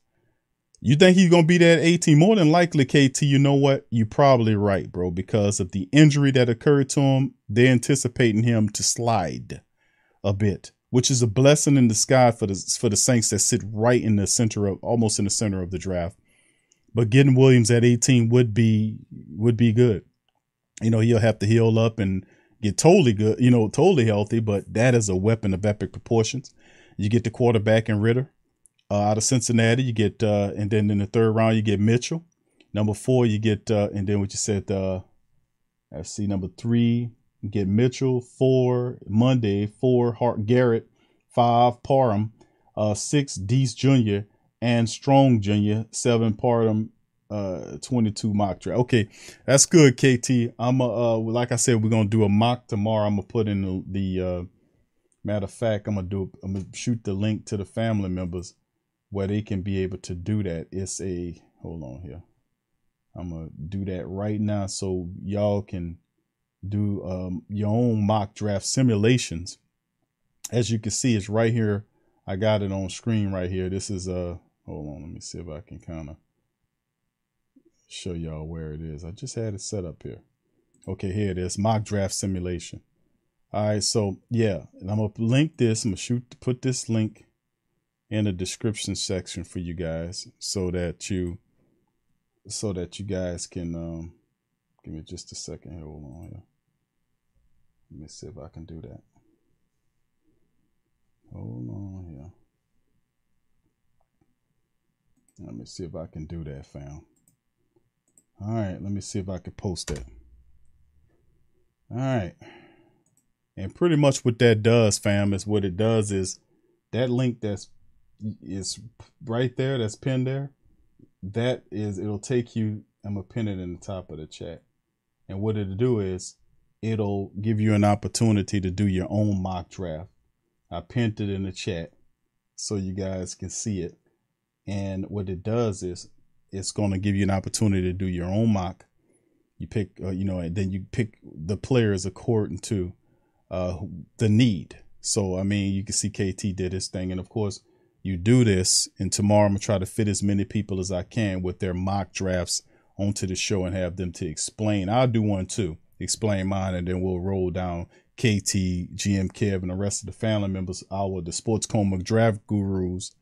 You think he's gonna be that 18? More than likely, KT, you know what? You're probably right, bro, because of the injury that occurred to him, they're anticipating him to slide a bit, which is a blessing in disguise for the for the Saints that sit right in the center of almost in the center of the draft. But getting Williams at 18 would be would be good you know, he'll have to heal up and get totally good, you know, totally healthy, but that is a weapon of epic proportions. You get the quarterback in Ridder uh, out of Cincinnati. You get, uh, and then in the third round, you get Mitchell. Number four, you get, uh, and then what you said, uh, see, number three, you get Mitchell. Four, Monday. Four, Hart Garrett. Five, Parham. Uh, six, Dees Jr. and Strong Jr. Seven, Parham uh 22 mock draft. Okay, that's good, KT. I'm a, uh like I said, we're gonna do a mock tomorrow. I'm gonna put in the, the uh matter of fact, I'm gonna do I'm gonna shoot the link to the family members where they can be able to do that. It's a hold on here. I'm gonna do that right now so y'all can do um your own mock draft simulations. As you can see, it's right here. I got it on screen right here. This is uh hold on, let me see if I can kind of show y'all where it is. I just had it set up here. Okay, here it is, mock draft simulation. All right, so yeah, and I'm gonna link this. I'm gonna shoot put this link in the description section for you guys so that you so that you guys can um give me just a second here. Hold on here. Let me see if I can do that. Hold on here. Let me see if I can do that, fam. All right, let me see if I can post that. All right. And pretty much what that does, fam, is what it does is that link that's is right there, that's pinned there. That is, it'll take you. I'm gonna pin it in the top of the chat. And what it'll do is, it'll give you an opportunity to do your own mock draft. I pinned it in the chat so you guys can see it. And what it does is it's going to give you an opportunity to do your own mock. You pick, uh, you know, and then you pick the players according to uh, the need. So, I mean, you can see KT did his thing. And of course, you do this. And tomorrow I'm going to try to fit as many people as I can with their mock drafts onto the show and have them to explain. I'll do one too, explain mine, and then we'll roll down KT, GM Kev, and the rest of the family members, our the Sports Coma draft gurus,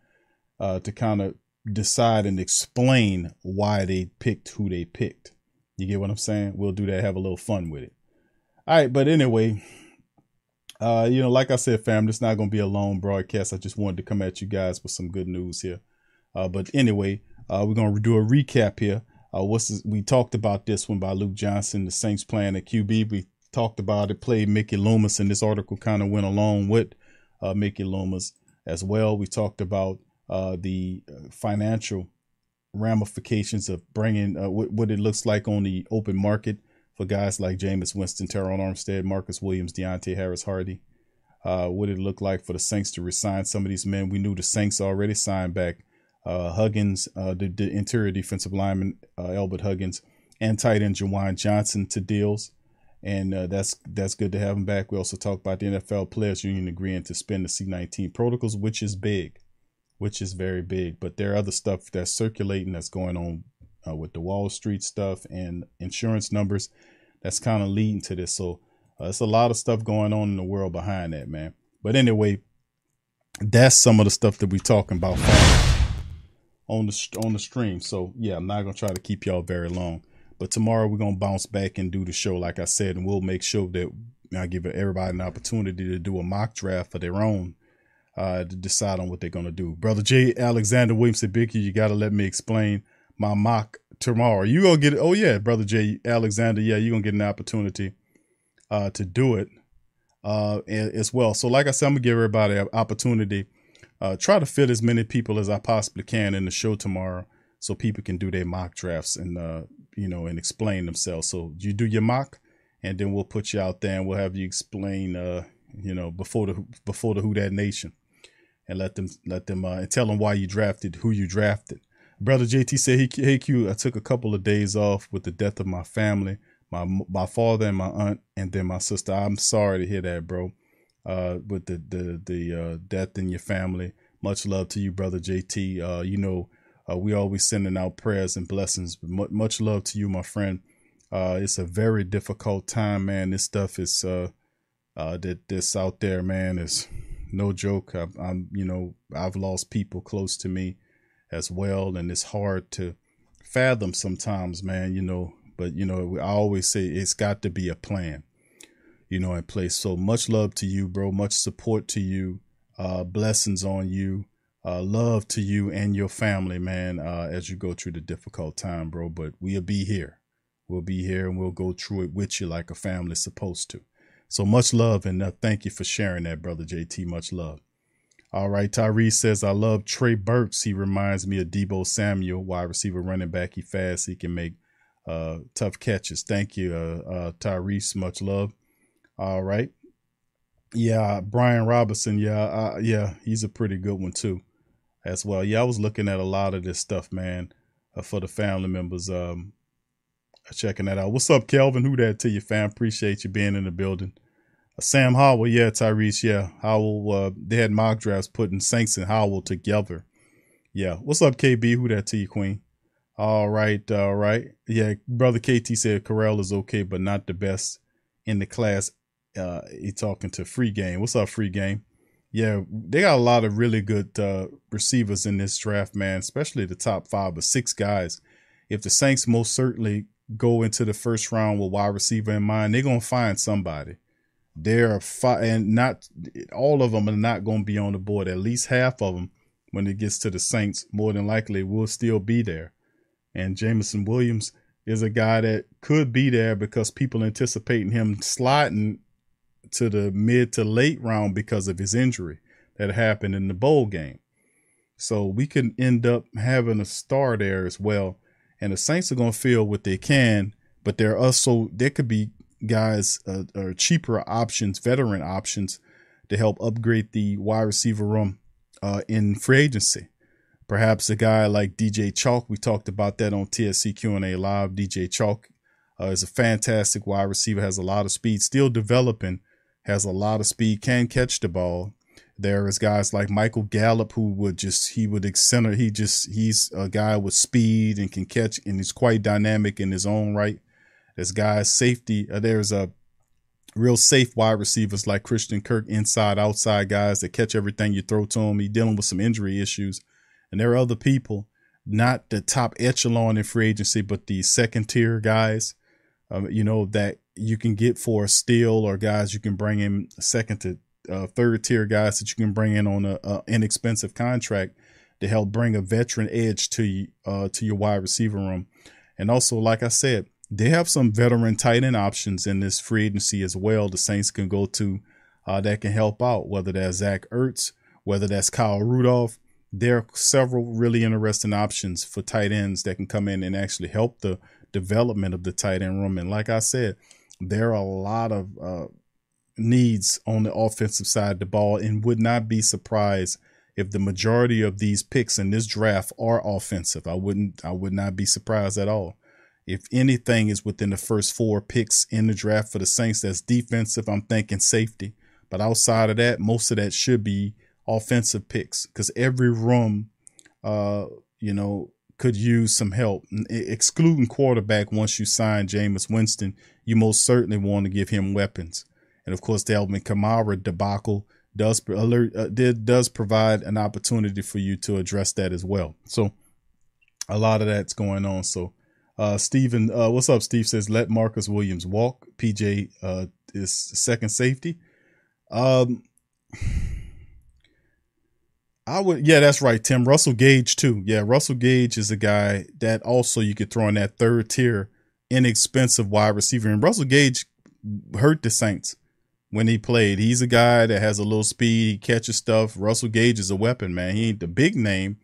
uh, to kind of decide and explain why they picked who they picked. You get what I'm saying? We'll do that, have a little fun with it. All right, but anyway, uh, you know, like I said, fam, this not gonna be a long broadcast. I just wanted to come at you guys with some good news here. Uh, but anyway, uh, we're gonna do a recap here. Uh, what's this? we talked about this one by Luke Johnson, the Saints playing at QB. We talked about it, played Mickey Loomis, and this article kind of went along with uh, Mickey Loomis as well. We talked about uh, the financial ramifications of bringing uh, what, what it looks like on the open market for guys like Jameis Winston, Terron Armstead, Marcus Williams, Deonte Harris Harty. Uh, what it look like for the Saints to resign some of these men? We knew the Saints already signed back uh, Huggins, uh, the, the, interior defensive lineman uh, Albert Huggins, and tight end Juwan Johnson to deals, and uh, that's that's good to have him back. We also talked about the NFL Players Union agreeing to spend the C19 protocols, which is big which is very big. But there are other stuff that's circulating that's going on uh, with the Wall Street stuff and insurance numbers that's kind of leading to this. So Uh, it's a lot of stuff going on in the world behind that, man. But anyway, that's some of the stuff that we're talking about on the on the stream. So yeah, I'm not gonna try to keep y'all very long. But tomorrow we're gonna bounce back and do the show, like I said, and we'll make sure that I give everybody an opportunity to do a mock draft for their own uh, to decide on what they're gonna do. Brother J. Alexander Williamson Bicky, you gotta let me explain my mock tomorrow. You gonna get it? Oh yeah, brother J. Alexander, yeah, you're gonna get an opportunity uh, to do it uh, as well. So like I said, I'm gonna give everybody an opportunity. Uh, try to fit as many people as I possibly can in the show tomorrow, so people can do their mock drafts and uh, you know and explain themselves. So you do your mock, and then we'll put you out there and we'll have you explain, uh, you know, before the before the Who Dat Nation, and let them let them uh, and tell them why you drafted who you drafted. Brother JT said, "Hey, hey Q, I took a couple of days off with the death of my family, my my father and my aunt, and then my sister. I'm sorry to hear that, bro. Uh, with the the the uh, death in your family. Much love to you, brother JT. Uh, you know, uh, we always sending out prayers and blessings. But much love to you, my friend. Uh, it's a very difficult time, man. This stuff is uh, uh, that this out there, man, is no joke. I, I'm, you know, I've lost people close to me as well, and it's hard to fathom sometimes, man. You know, but you know, I always say it's got to be a plan, you know, in place. So much love to you, bro. Much support to you. Uh, blessings on you. Uh, love to you and your family, man, uh, as you go through the difficult time, bro. But we'll be here. We'll be here and we'll go through it with you like a family's supposed to. So much love and uh, thank you for sharing that, brother JT. Much love. All right, Tyrese says, I love Trey Burks. He reminds me of Deebo Samuel, wide receiver running back. He fast. He can make uh, tough catches. Thank you, uh, uh, Tyrese. Much love. All right. Yeah, Brian Robinson. Yeah, uh, yeah, he's a pretty good one too, as well. Yeah, I was looking at a lot of this stuff, man, uh, for the family members. Um, checking that out. What's up, Kelvin? Who that to you, fam? Appreciate you being in the building. Uh, Sam Howell, yeah, Tyrese, yeah. Howell, uh, they had mock drafts putting Saints and Howell together. Yeah. What's up, KB? Who that to you, Queen? All right, all right. Yeah, brother KT said Corral is okay, but not the best in the class. Uh, he talking to Free Game. What's up, Free Game? Yeah, they got a lot of really good uh, receivers in this draft, man. Especially the top five or six guys. If the Saints most certainly go into the first round with wide receiver in mind, they're gonna find somebody. There are five, and not all of them are not gonna be on the board. At least half of them, when it gets to the Saints, more than likely will still be there. And Jameson Williams is a guy that could be there because people anticipating him sliding to the mid to late round because of his injury that happened in the bowl game. So we could end up having a star there as well. And the Saints are going to feel what they can, but there are also there could be guys uh, or cheaper options, veteran options to help upgrade the wide receiver room uh, in free agency. Perhaps a guy like DJ Chark, we talked about that on TSC Q&A Live. DJ Chark uh, is a fantastic wide receiver, has a lot of speed, still developing, has a lot of speed, can catch the ball. There is guys like Michael Gallup who would just he would center. He just he's a guy with speed and can catch and he's quite dynamic in his own right. There's guys safety. Uh, there's a real safe wide receivers like Christian Kirk, inside outside guys that catch everything you throw to him. He's dealing with some injury issues and there are other people, not the top echelon in free agency, but the second tier guys, um, you know, that you can get for a steal or guys you can bring in second to uh, third tier guys that you can bring in on a, a, inexpensive contract to help bring a veteran edge to uh, to your wide receiver room. And also, like I said, they have some veteran tight end options in this free agency as well. The Saints can go to uh, that can help out, whether that's Zach Ertz, whether that's Kyle Rudolph, there are several really interesting options for tight ends that can come in and actually help the development of the tight end room. And like I said, there are a lot of uh, needs on the offensive side of the ball, and would not be surprised if the majority of these picks in this draft are offensive. I wouldn't. I would not be surprised at all. If anything is within the first four picks in the draft for the Saints that's defensive, I'm thinking safety. But outside of that, most of that should be offensive picks because every room, uh, you know, could use some help. Excluding quarterback, once you sign Jameis Winston, you most certainly want to give him weapons. And of course, the Alvin Kamara debacle does alert uh, did does provide an opportunity for you to address that as well. So a lot of that's going on. So uh Stephen, uh what's up? Steve says let Marcus Williams walk. PJ uh is second safety. Um I would yeah, that's right, Tim. Russell Gage too. Yeah, Russell Gage is a guy that also you could throw in that third tier inexpensive wide receiver. And Russell Gage hurt the Saints when he played. He's a guy that has a little speed, he catches stuff. Russell Gage is a weapon, man. He ain't the big name,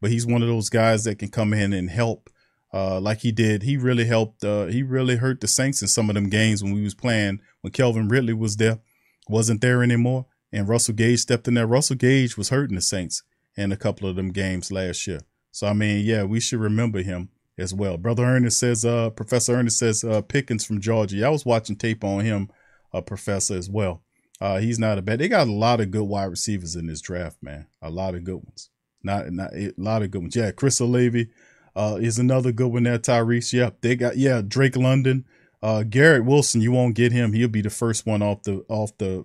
but he's one of those guys that can come in and help. Uh, like he did, he really helped. Uh, he really hurt the Saints in some of them games when we was playing. When Calvin Ridley was there, wasn't there anymore, and Russell Gage stepped in there. Russell Gage was hurting the Saints in a couple of them games last year. So I mean, yeah, we should remember him as well. Brother Ernest says, uh, Professor Ernest says, uh, Pickens from Georgia. I was watching tape on him, uh, Professor as well. Uh, he's not a bad. They got a lot of good wide receivers in this draft, man. A lot of good ones. Not, not a lot of good ones. Yeah, Chris Olave, uh, is another good one there. Tyrese. Yep. They got, yeah, Drake London, uh, Garrett Wilson. You won't get him. He'll be the first one off the, off the,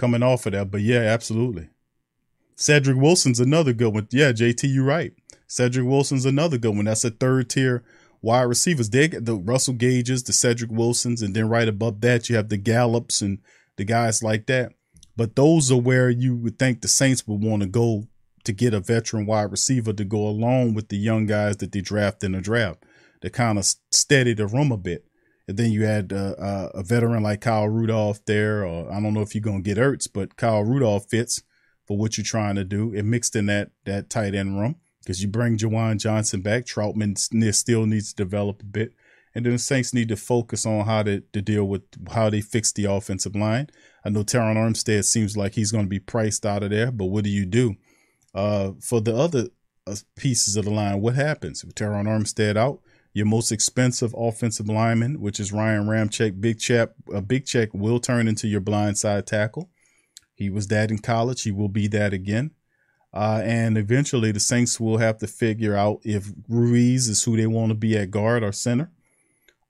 coming off of that, but yeah, absolutely. Cedric Wilson's another good one. Yeah, JT, you're right. Cedric Wilson's another good one. That's a third tier wide receivers. They the Russell Gages, the Cedric Wilsons, and then right above that you have the Gallups and the guys like that. But those are where you would think the Saints would want to go to get a veteran wide receiver to go along with the young guys that they draft in the draft to kind of steady the room a bit. And then you had uh, uh, a veteran like Kyle Rudolph there, or I don't know if you're gonna get Ertz, but Kyle Rudolph fits for what you're trying to do. It mixed in that that tight end room because you bring Juwan Johnson back. Trautman still needs to develop a bit. And then the Saints need to focus on how to, to deal with how they fix the offensive line. I know Terron Armstead seems like he's going to be priced out of there, but what do you do? Uh, for the other uh, pieces of the line, what happens? With Terron Armstead out, your most expensive offensive lineman, which is Ryan Ramczyk, Big Chap, a Big Check will turn into your blindside tackle. He was that in college. He will be that again. Uh, and eventually the Saints will have to figure out if Ruiz is who they want to be at guard or center.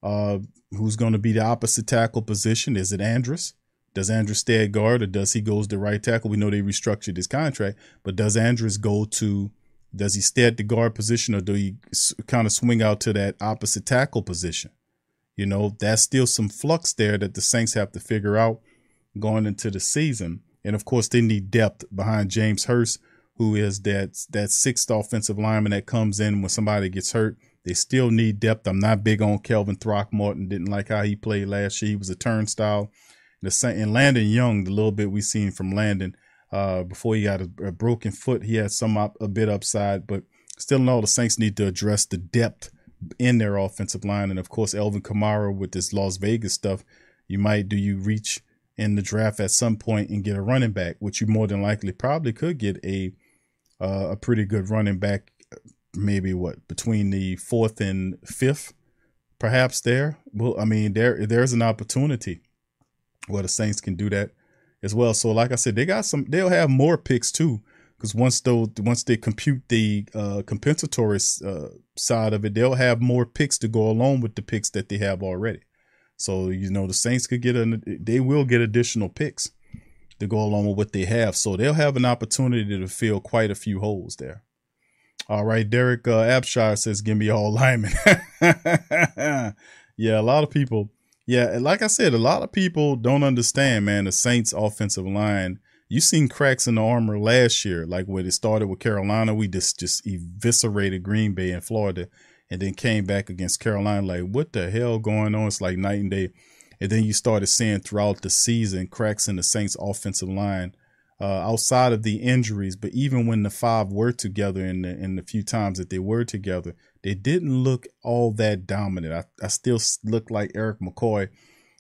Uh, who's going to be the opposite tackle position? Is it Andrus? Does Andrus stay at guard or does he go to right tackle? We know they restructured his contract, but does Andrus go to, does he stay at the guard position or do he kind of swing out to that opposite tackle position? You know, that's still some flux there that the Saints have to figure out going into the season. And of course, they need depth behind James Hurst, who is that that sixth offensive lineman that comes in when somebody gets hurt. They still need depth. I'm not big on Calvin Throckmorton. Didn't like how he played last year. He was a turnstile. The Saint and Landon Young, the little bit we seen from Landon uh, before he got a, a, broken foot, he had some up, a bit upside, but still in all, the Saints need to address the depth in their offensive line. And of course, Alvin Kamara with this Las Vegas stuff, you might do you reach in the draft at some point and get a running back, which you more than likely probably could get a uh, a pretty good running back, maybe what between the fourth and fifth, perhaps there. Well, I mean there there's an opportunity where the Saints can do that as well. So like I said, they got some. They'll have more picks too, because once though once they compute the uh, compensatory uh, side of it, they'll have more picks to go along with the picks that they have already. So you know the Saints could get an they will get additional picks to go along with what they have. So they'll have an opportunity to fill quite a few holes there. All right, Derek uh, Abshire says, "Give me all linemen." yeah, a lot of people. Yeah, like I said, a lot of people don't understand, man. The Saints' offensive line. You seen cracks in the armor last year, like when it started with Carolina. We just just eviscerated Green Bay and Florida and then came back against Carolina. Like, what the hell going on? It's like night and day. And then you started seeing throughout the season cracks in the Saints offensive line. Uh, outside of the injuries. But even when the five were together in the in the few times that they were together, they didn't look all that dominant. I, I still look like Erik McCoy.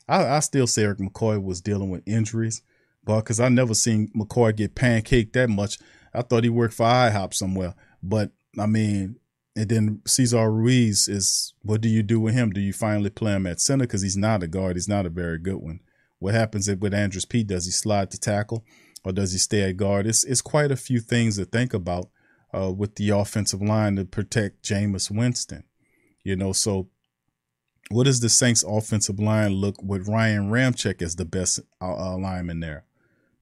I, I still say Erik McCoy was dealing with injuries, but because I never seen McCoy get pancaked that much. I thought he worked for IHOP somewhere. But I mean, and then Cesar Ruiz is what do you do with him? Do you finally play him at center because he's not a guard? He's not a very good one. What happens if with Andrus Peat? Does he slide to tackle or does he stay at guard? It's it's quite a few things to think about uh, with the offensive line to protect Jameis Winston. You know, so what does the Saints offensive line look with Ryan Ramczyk as the best uh, lineman there?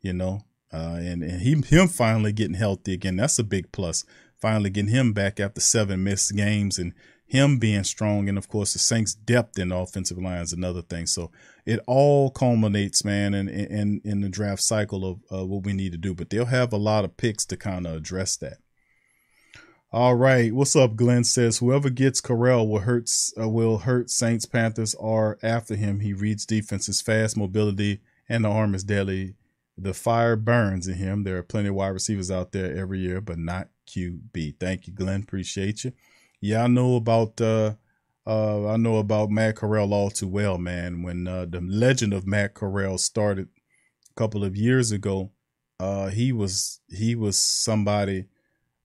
You know, uh, and, and he, him finally getting healthy again. That's a big plus. Finally getting him back after seven missed games and him being strong. And of course, the Saints' depth in the offensive line is another thing. So it all culminates, man, in, in, in the draft cycle of uh, what we need to do. But they'll have a lot of picks to kind of address that. All right, what's up? Glenn says whoever gets Corral will hurt uh, will hurt Saints Panthers are after him. He reads defenses fast, mobility, and the arm is deadly. The fire burns in him. There are plenty of wide receivers out there every year, but not QB. Thank you, Glenn. Appreciate you. Yeah, I know about uh, uh, I know about Matt Corral all too well, man. When uh, the legend of Matt Corral started a couple of years ago, uh, he was he was somebody.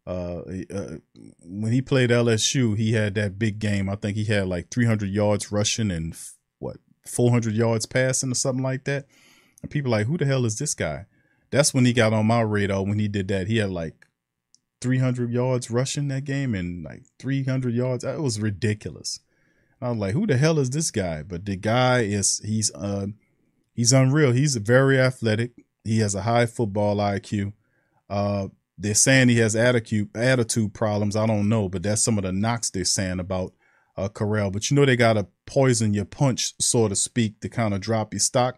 Uh, uh, when he played LSU, he had that big game. I think he had like 300 yards rushing and what 400 yards passing or something like that. And people like, who the hell is this guy? That's when he got on my radar when he did that. He had like 300 yards rushing that game and like 300 yards. It was ridiculous. I was like, who the hell is this guy? But the guy is, he's, uh, he's unreal. He's very athletic. He has a high football IQ. Uh, they're saying he has attitude, attitude problems. I don't know, but that's some of the knocks they're saying about uh. But you know, they got to poison your punch, so to speak, to kind of drop your stock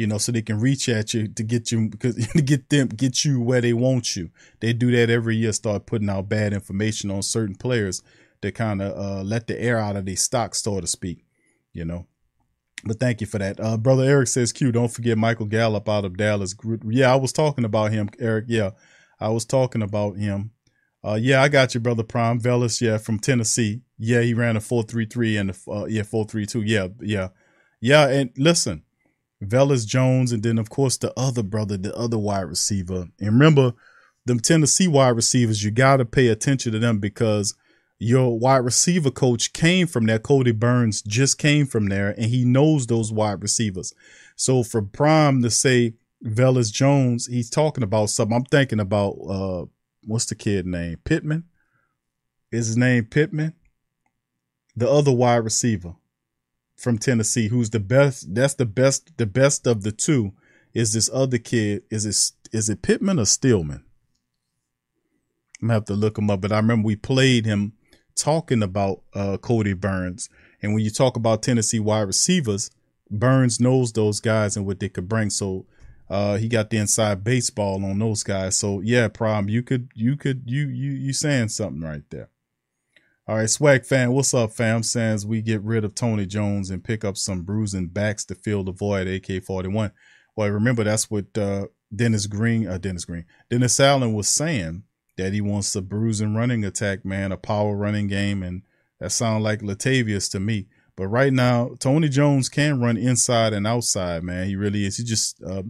you know, so they can reach at you to get you because to get them get you where they want you. They do that every year. Start putting out bad information on certain players to kind of uh, let the air out of their stock, so to speak. You know. But thank you for that. Uh, Brother Eric says, Q, don't forget Michael Gallup out of Dallas. Yeah, I was talking about him, Eric. Yeah, I was talking about him. Uh, yeah, I got you, Brother Prime. Velus, yeah, from Tennessee. Yeah, he ran a 433 and a, uh, yeah, 432. Yeah, yeah. Yeah, and listen, Velus Jones, and then of course the other brother, the other wide receiver. And remember, them Tennessee wide receivers, you got to pay attention to them because your wide receiver coach came from there. Kodi Burns just came from there, and he knows those wide receivers. So for Prime to say Velus Jones, he's talking about something. I'm thinking about uh, what's the kid name? Pittman. Is his name Pittman? The other wide receiver from Tennessee, who's the best. That's the best. The best of the two is this other kid. Is it is it Pittman or Stillman? I'm gonna have to look him up. But I remember we played him talking about uh, Kodi Burns, and when you talk about Tennessee wide receivers, Burns knows those guys and what they could bring. So uh, he got the inside baseball on those guys. So yeah, Prom, you could you could you you you saying something right there. All right, Swag fan, what's up, fam? Sans we get rid of Tony Jones and pick up some bruising backs to fill the void. AK forty one. Well, remember that's what uh, Dennis Green, uh, Dennis Green, Dennis Allen was saying that he wants a bruising running attack, man, a power running game, and that sounds like Latavius to me. But right now, Tony Jones can run inside and outside, man. He really is. He just, uh,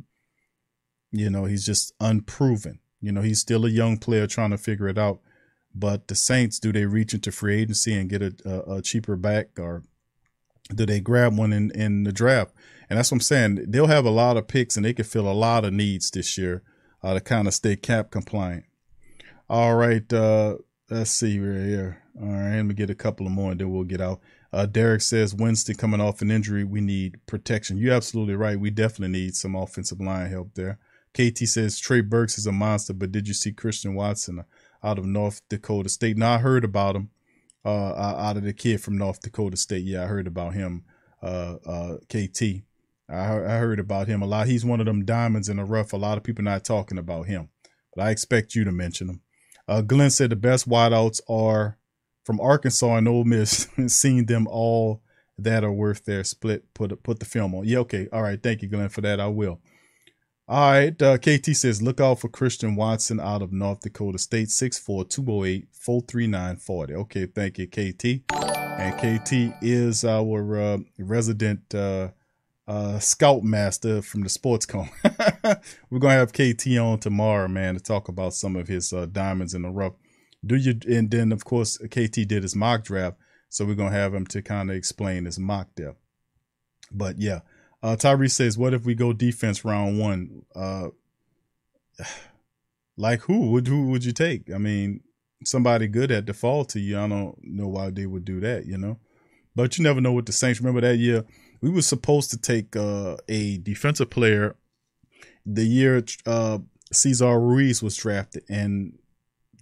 you know, he's just unproven. You know, he's still a young player trying to figure it out. But the Saints, do they reach into free agency and get a, a, a cheaper back, or do they grab one in, in the draft? And that's what I'm saying. They'll have a lot of picks and they can fill a lot of needs this year uh, to kind of stay cap compliant. All right. Uh, let's see right here. All right. Let me get a couple of more and then we'll get out. Uh, Derek says Winston coming off an injury. We need protection. You're absolutely right. We definitely need some offensive line help there. KT says Trey Burks is a monster, but did you see Christian Watson? Out of North Dakota State. Now I heard about him uh, out of the kid from North Dakota State. Yeah, I heard about him, uh, uh, KT. I I heard about him a lot. He's one of them diamonds in the rough. A lot of people not talking about him, but I expect you to mention him. Uh, Glenn said the best wideouts are from Arkansas and Ole Miss. Seen them all that are worth their split. Put put the film on. Yeah, okay, all right. Thank you, Glenn, for that. I will. All right. Uh, KT says, look out for Christian Watson out of North Dakota State, 6'4, 208, 439 40. Okay. Thank you, KT. And KT is our uh, resident uh, uh, scout master from the sports cone. We're going to have KT on tomorrow, man, to talk about some of his uh, diamonds in the rough. Do you, and then, of course, KT did his mock draft. So we're to have him to kind of explain his mock there. But yeah, uh, Tyree says, "What if we go defense round one? Uh, like who would who would you take? I mean, somebody good at default to you. I don't know why they would do that, you know. But you never know what the Saints. Remember that year we were supposed to take uh, a defensive player the year uh, Cesar Ruiz was drafted, and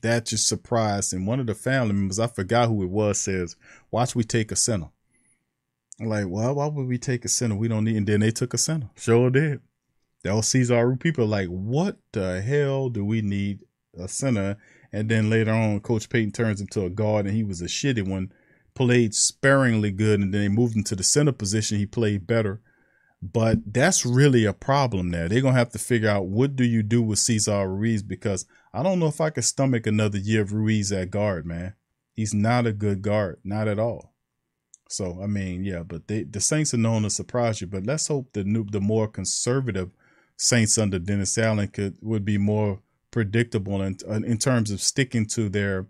that just surprised. And one of the family members, I forgot who it was, says, "Watch we take a center." Like, well, why would we take a center? We don't need. And then they took a center. Sure did. Was Cesar. People like, what the hell do we need a center? And then later on, Coach Payton turns him to a guard, and he was a shitty one. Played sparingly good, and then they moved him to the center position. He played better, but that's really a problem there. They're gonna have to figure out what do you do with Cesar Ruiz because I don't know if I could stomach another year of Ruiz at guard, man. He's not a good guard, not at all. So I mean, yeah, but they the Saints are known to surprise you. But let's hope the new, the more conservative Saints under Dennis Allen could would be more predictable in in terms of sticking to their,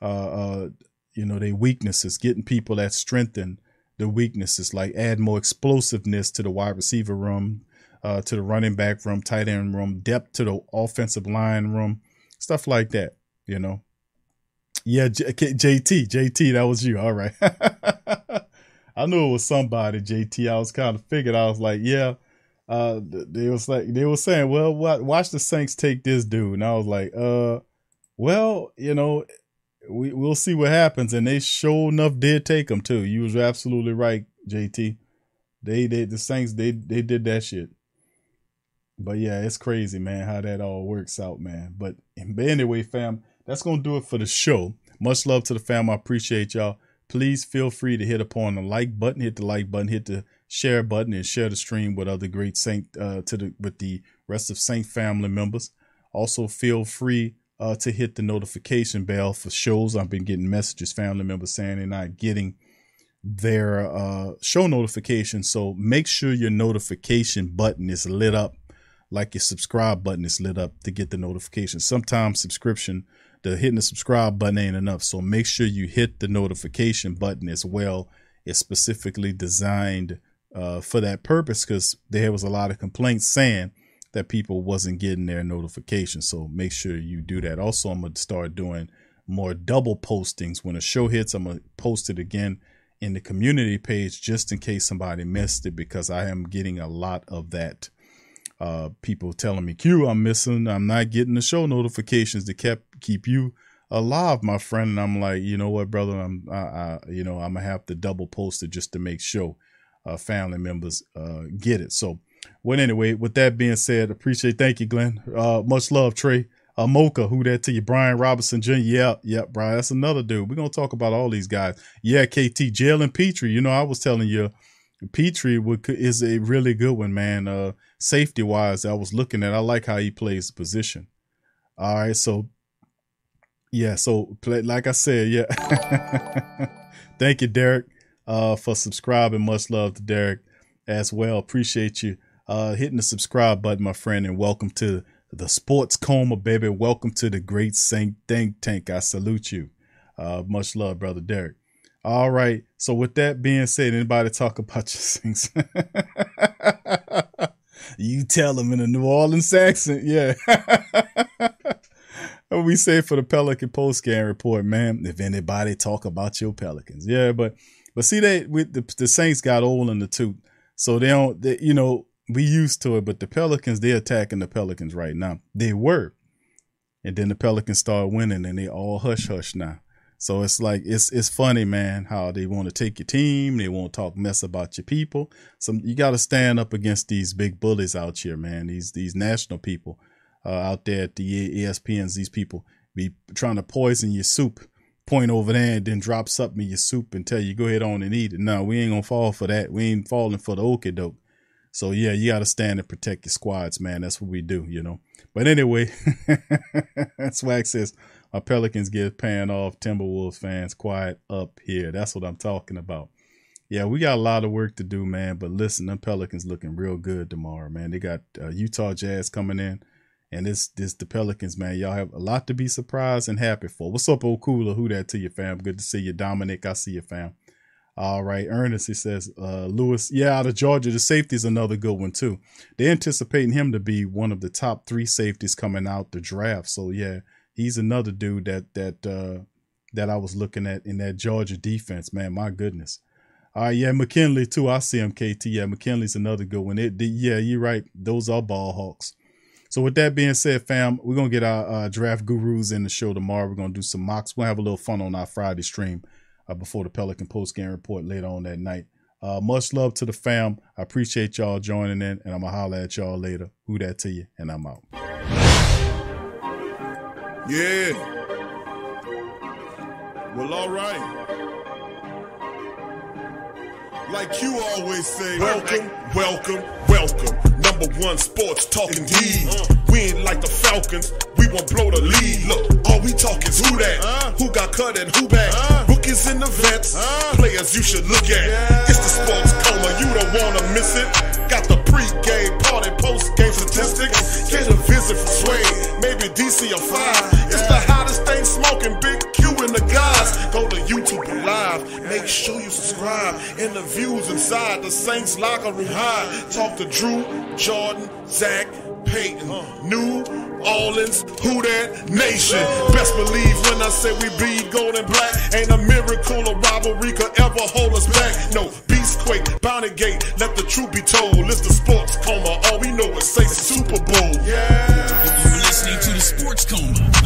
uh, uh you know, their weaknesses, getting people that strengthen the weaknesses, like add more explosiveness to the wide receiver room, uh, to the running back room, tight end room, depth to the offensive line room, stuff like that. You know. Yeah, J- JT, JT, that was you. All right. I knew it was somebody, JT. I was kind of figured. I was like, yeah. Uh, they was like, they were saying, well, what, watch the Saints take this dude, and I was like, uh, well, you know, we we'll see what happens, and they sure enough did take him too. You was absolutely right, JT. They they the Saints they they did that shit. But yeah, it's crazy, man, how that all works out, man. But anyway, fam, that's gonna do it for the show. Much love to the fam. I appreciate y'all please feel free to hit upon the like button, hit the like button, hit the share button, and share the stream with other great Saint uh, to the with the rest of Saint family members. Also, feel free uh, to hit the notification bell for shows. I've been getting messages, family members saying they're not getting their uh, show notifications. So make sure your notification button is lit up, like your subscribe button is lit up to get the notification. Sometimes subscription the hitting the subscribe button ain't enough. So make sure you hit the notification button as well. It's specifically designed uh, for that purpose because there was a lot of complaints saying that people wasn't getting their notifications. So make sure you do that. Also, I'm gonna start doing more double postings when a show hits. I'm gonna post it again in the community page just in case somebody missed it because I am getting a lot of that uh, people telling me, Q, I'm missing, I'm not getting the show notifications to kept keep you alive, my friend. And I'm like, you know what, brother, I'm, I, I you know, I'm gonna have to double post it just to make sure uh, family members uh, get it. So, well, anyway, with that being said, appreciate, thank you, Glenn. Uh, much love, Trey. Uh, Mocha, who that to you? Brian Robinson Jr. Yeah, yeah, Brian, that's another dude. We're gonna talk about all these guys. Yeah, KT, Jalen Pitre. You know, I was telling you, Petrie is a really good one, man. Uh, safety wise, I was looking at. I like how he plays the position. All right, so yeah, so like I said, yeah. Thank you, Derek, uh, for subscribing. Much love to Derek as well. Appreciate you uh, hitting the subscribe button, my friend, and welcome to the Sports Coma, baby. Welcome to the Great Saint Think Tank. I salute you. Uh, much love, brother Derek. All right. So with that being said, anybody talk about your things? you tell them in a New Orleans accent. Yeah. we say for the Pelican post game report, man. If anybody talk about your Pelicans, yeah, but but see, they with the, the Saints got old in the tooth, so they don't. They, you know, we used to it, but the Pelicans they're attacking the Pelicans right now. They were, and then the Pelicans start winning, and they all hush hush now. So it's like it's it's funny, man, how they want to take your team, they won't talk mess about your people. Some you got to stand up against these big bullies out here, man. These these national people uh, out there at the ESPNs. These people be trying to poison your soup, point over there and then drop something in your soup and tell you go ahead on and eat it. No, we ain't gonna fall for that. We ain't falling for the okie doke. So yeah, you got to stand and protect your squads, man. That's what we do, you know. But anyway, Swag says my Pelicans get paying off Timberwolves fans quiet up here. That's what I'm talking about. Yeah, we got a lot of work to do, man. But listen, them Pelicans looking real good tomorrow, man. They got uh, Utah Jazz coming in, and this this the Pelicans, man. Y'all have a lot to be surprised and happy for. What's up, cooler? Who that to you, fam? Good to see you, Dominic. I see you, fam. All right, Ernest, he says, uh, Lewis, yeah, out of Georgia, the safety is another good one too. They're anticipating him to be one of the top three safeties coming out the draft. So yeah, he's another dude that that uh, that I was looking at in that Georgia defense. Man, my goodness. All right, yeah, McKinley too. I see him, KT. Yeah, McKinley's another good one. It, the, yeah, you're right. Those are ball hawks. So with that being said, fam, we're gonna get our uh, draft gurus in the show tomorrow. We're gonna do some mocks. We'll have a little fun on our Friday stream uh, before the Pelican post game report later on that night. Uh, much love to the fam. I appreciate y'all joining in, and I'm gonna holler at y'all later. Who that to you? And I'm out. Yeah. Well, all right. Like you always say, welcome, welcome, welcome. Number one sports talking D. Uh. We ain't like the Falcons. We won't blow the lead. Look, all we talk is who that, uh. who got cut and who back. Uh. Rookies in the vets, players you should look at. It's the sports coma, you don't wanna miss it. Got the pre-game, party, post-game statistics. Get a visit from Sway, maybe DC or five. It's the hottest thing smoking, Big the guys. Go to YouTube live, make sure you subscribe. Interviews inside the Saints locker room high. Talk to Drew, Jordan, Zach, Peyton, New Orleans, who that nation. Best believe when I say we bleed gold and black. Ain't a miracle or rivalry could ever hold us back. No, Beastquake, Bounty Gate, let the truth be told. It's the sports coma, all we know is say Super Bowl. Yeah. You're listening to the Sports Coma